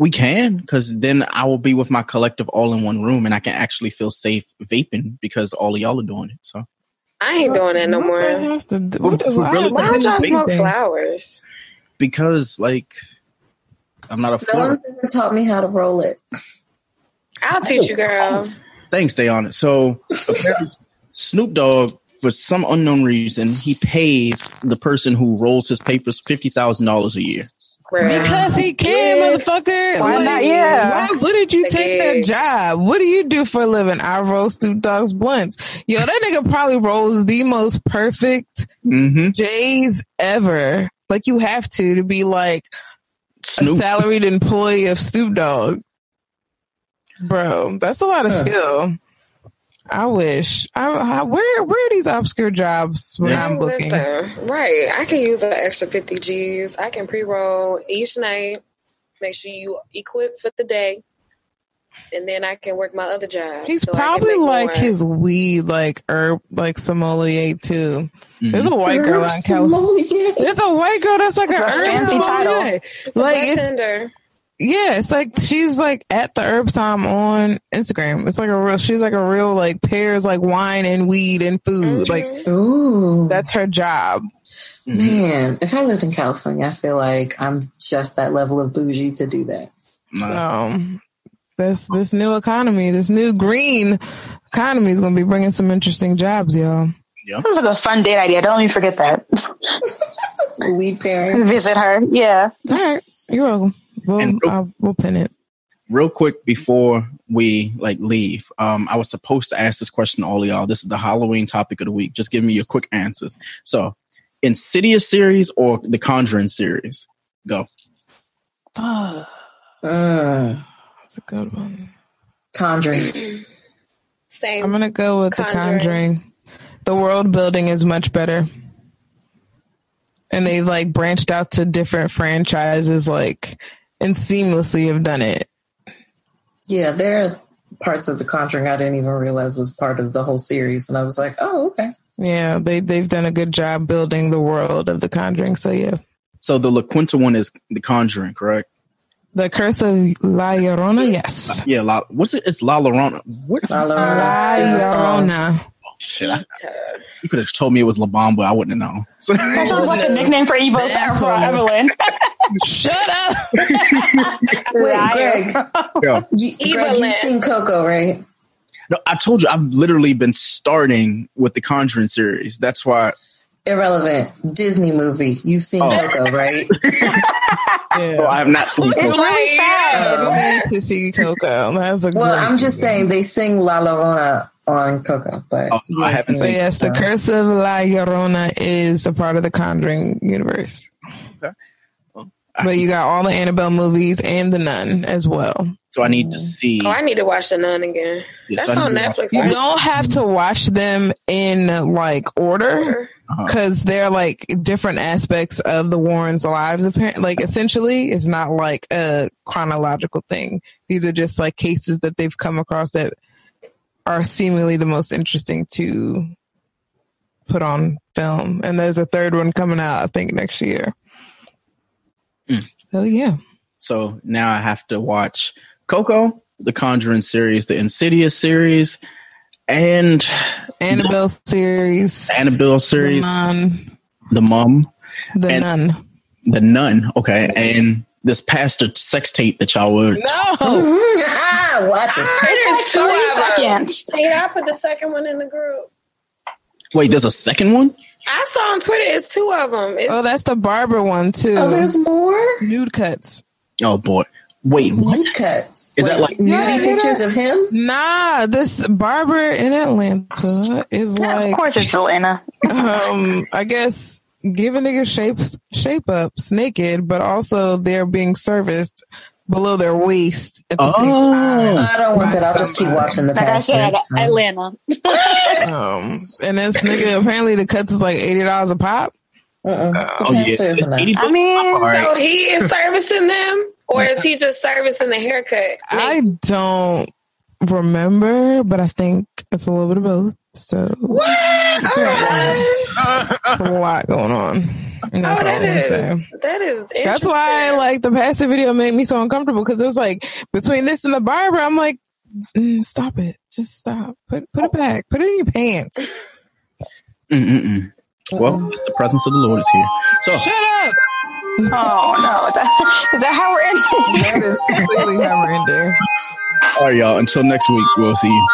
we can, because then I will be with my collective all in one room, and I can actually feel safe vaping because all of y'all are doing it. So I ain't doing that no more. that has to do- what- why- really Why why don't y'all smoke vaping? flowers? because like I'm not a No flower. one's ever taught me how to roll it. I'll teach you, girl. Thanks, stay on it. So apparently Snoop Dogg, for some unknown reason, he pays the person who rolls his papers fifty thousand dollars a year. Because he can, Yeah. motherfucker. Why Like, not? Yeah. Why wouldn't you take gig. that job? What do you do for a living? I roll Snoop Dogg's blunts. Yo, that nigga probably rolls the most perfect Mm-hmm. J's ever. Like you have to to be like a salaried employee of Snoop Dogg. Bro, that's a lot of Huh. skill. I wish. I, I where where are these obscure jobs when Yeah. I'm looking? Listen, right. I can use an extra 50 G's. I can pre roll each night. Make sure you equip for the day. And then I can work my other job. He's so probably like more. his weed, like herb, like sommelier too. There's Mhm. a white girl Herb on California. There's a white girl that's like a herb fancy title. sommelier. It's Like it's bartender. Yeah, it's like she's like at the herb som on Instagram. It's like a real. She's like a real like pairs like wine and weed and food. Like Ooh. that's her job. Mhm. Man, if I lived in California, I feel like I'm just that level of bougie to do that. Nah. So this this new economy, this new green economy is gonna be bringing some interesting jobs, y'all. Yeah. This is like a fun date idea. Don't even forget that. Weed pairing. Visit her. Yeah. All right, you're welcome. We'll And- I'll, we'll pin it. Real quick before we like leave, um, I was supposed to ask this question to all y'all. This is the Halloween topic of the week. Just give me your quick answers. So, Insidious series or the Conjuring series? Go. Fuck, Mm, that's a good one. conjuring. Same. I'm gonna go with the Conjuring. Conjuring. The world building is much better, and they like branched out to different franchises, like and seamlessly have done it. Yeah, there are parts of the conjuring I didn't even realize was part of the whole series. And I was like, oh, okay. Yeah, they they've done a good job building the world of the Conjuring. So yeah, So the La Quinta one is the Conjuring, correct? the Curse of La Llorona, yes. Yeah. La, what's it? It's La Llorona. What? La La Llorona is a song. Llorona. Shit. I, you could have told me it was La Bamba. I wouldn't have known. So, That sounds like a nickname for evil for Evelyn. Shut up. Wait, Greg, yeah. you, Greg, you've seen Coco, right? No, I told you I've literally been starting with the Conjuring series. That's why. Irrelevant. Disney movie. You've seen Oh. Coco, right? Yeah. I have not seen. It's Coco. really sad. Um, I need to see Coco. That's a well, I'm just movie. saying they sing La Llorona on Coco, but Oh, I haven't seen it, yes, the. Curse of La Llorona is a part of the Conjuring universe. I- But you got all the Annabelle movies and the Nun as well. So I need to see. Oh, I need to watch The Nun again. Yeah, That's so on need watch- Netflix. You don't have to watch them in like order Uh-huh. because they're like different aspects of the Warrens' lives. Apparently, like essentially, it's not like a chronological thing. These are just like cases that they've come across that are seemingly the most interesting to put on film. And there's a third one coming out, I think, next year. Mm. So yeah. So now I have to watch Coco, the Conjuring series, the Insidious series, and Annabelle series, Annabelle the series, Nun, The Mum, the and- Nun. The Nun. Okay, and this pastor sex tape that y'all were. No, Watch it. Ah, there's two 30 of seconds. Yeah, I put the second one in the group. Wait, there's a second one. I saw on Twitter. It's two of them. It's, oh, that's the barber one too. Oh, there's more nude cuts. Oh boy. Wait, what? cuts. Is that like- nudity Yeah, pictures of him? Nah, this barber in Atlanta is of like, course, it's Atlanta. um, I guess giving niggas shapes shape ups naked, but also they're being serviced below their waist at the same Oh. time. I don't want that. I'll just keep watching the Like I past. said, Atlanta. Um, and this nigga apparently the cuts is like eighty dollars a pop. Uh-uh. Oh yeah, pastor is enough. 80 I mean, so he is servicing them, or is he just servicing the haircut? I don't remember, but I think it's a little bit of both. So What? a lot going on. And that's Oh, all that I'm is saying. that is. That's why like the passive video made me so uncomfortable because it was like between this and the barber, I'm like, mm, stop it, just stop, put put it back, put it in your pants. Mm-mm-mm. Well, it's the presence of the Lord is here. So Shut up. Oh no, that, is that how we're ending? That is completely never ending. all right, y'all. Until next week, we'll see you.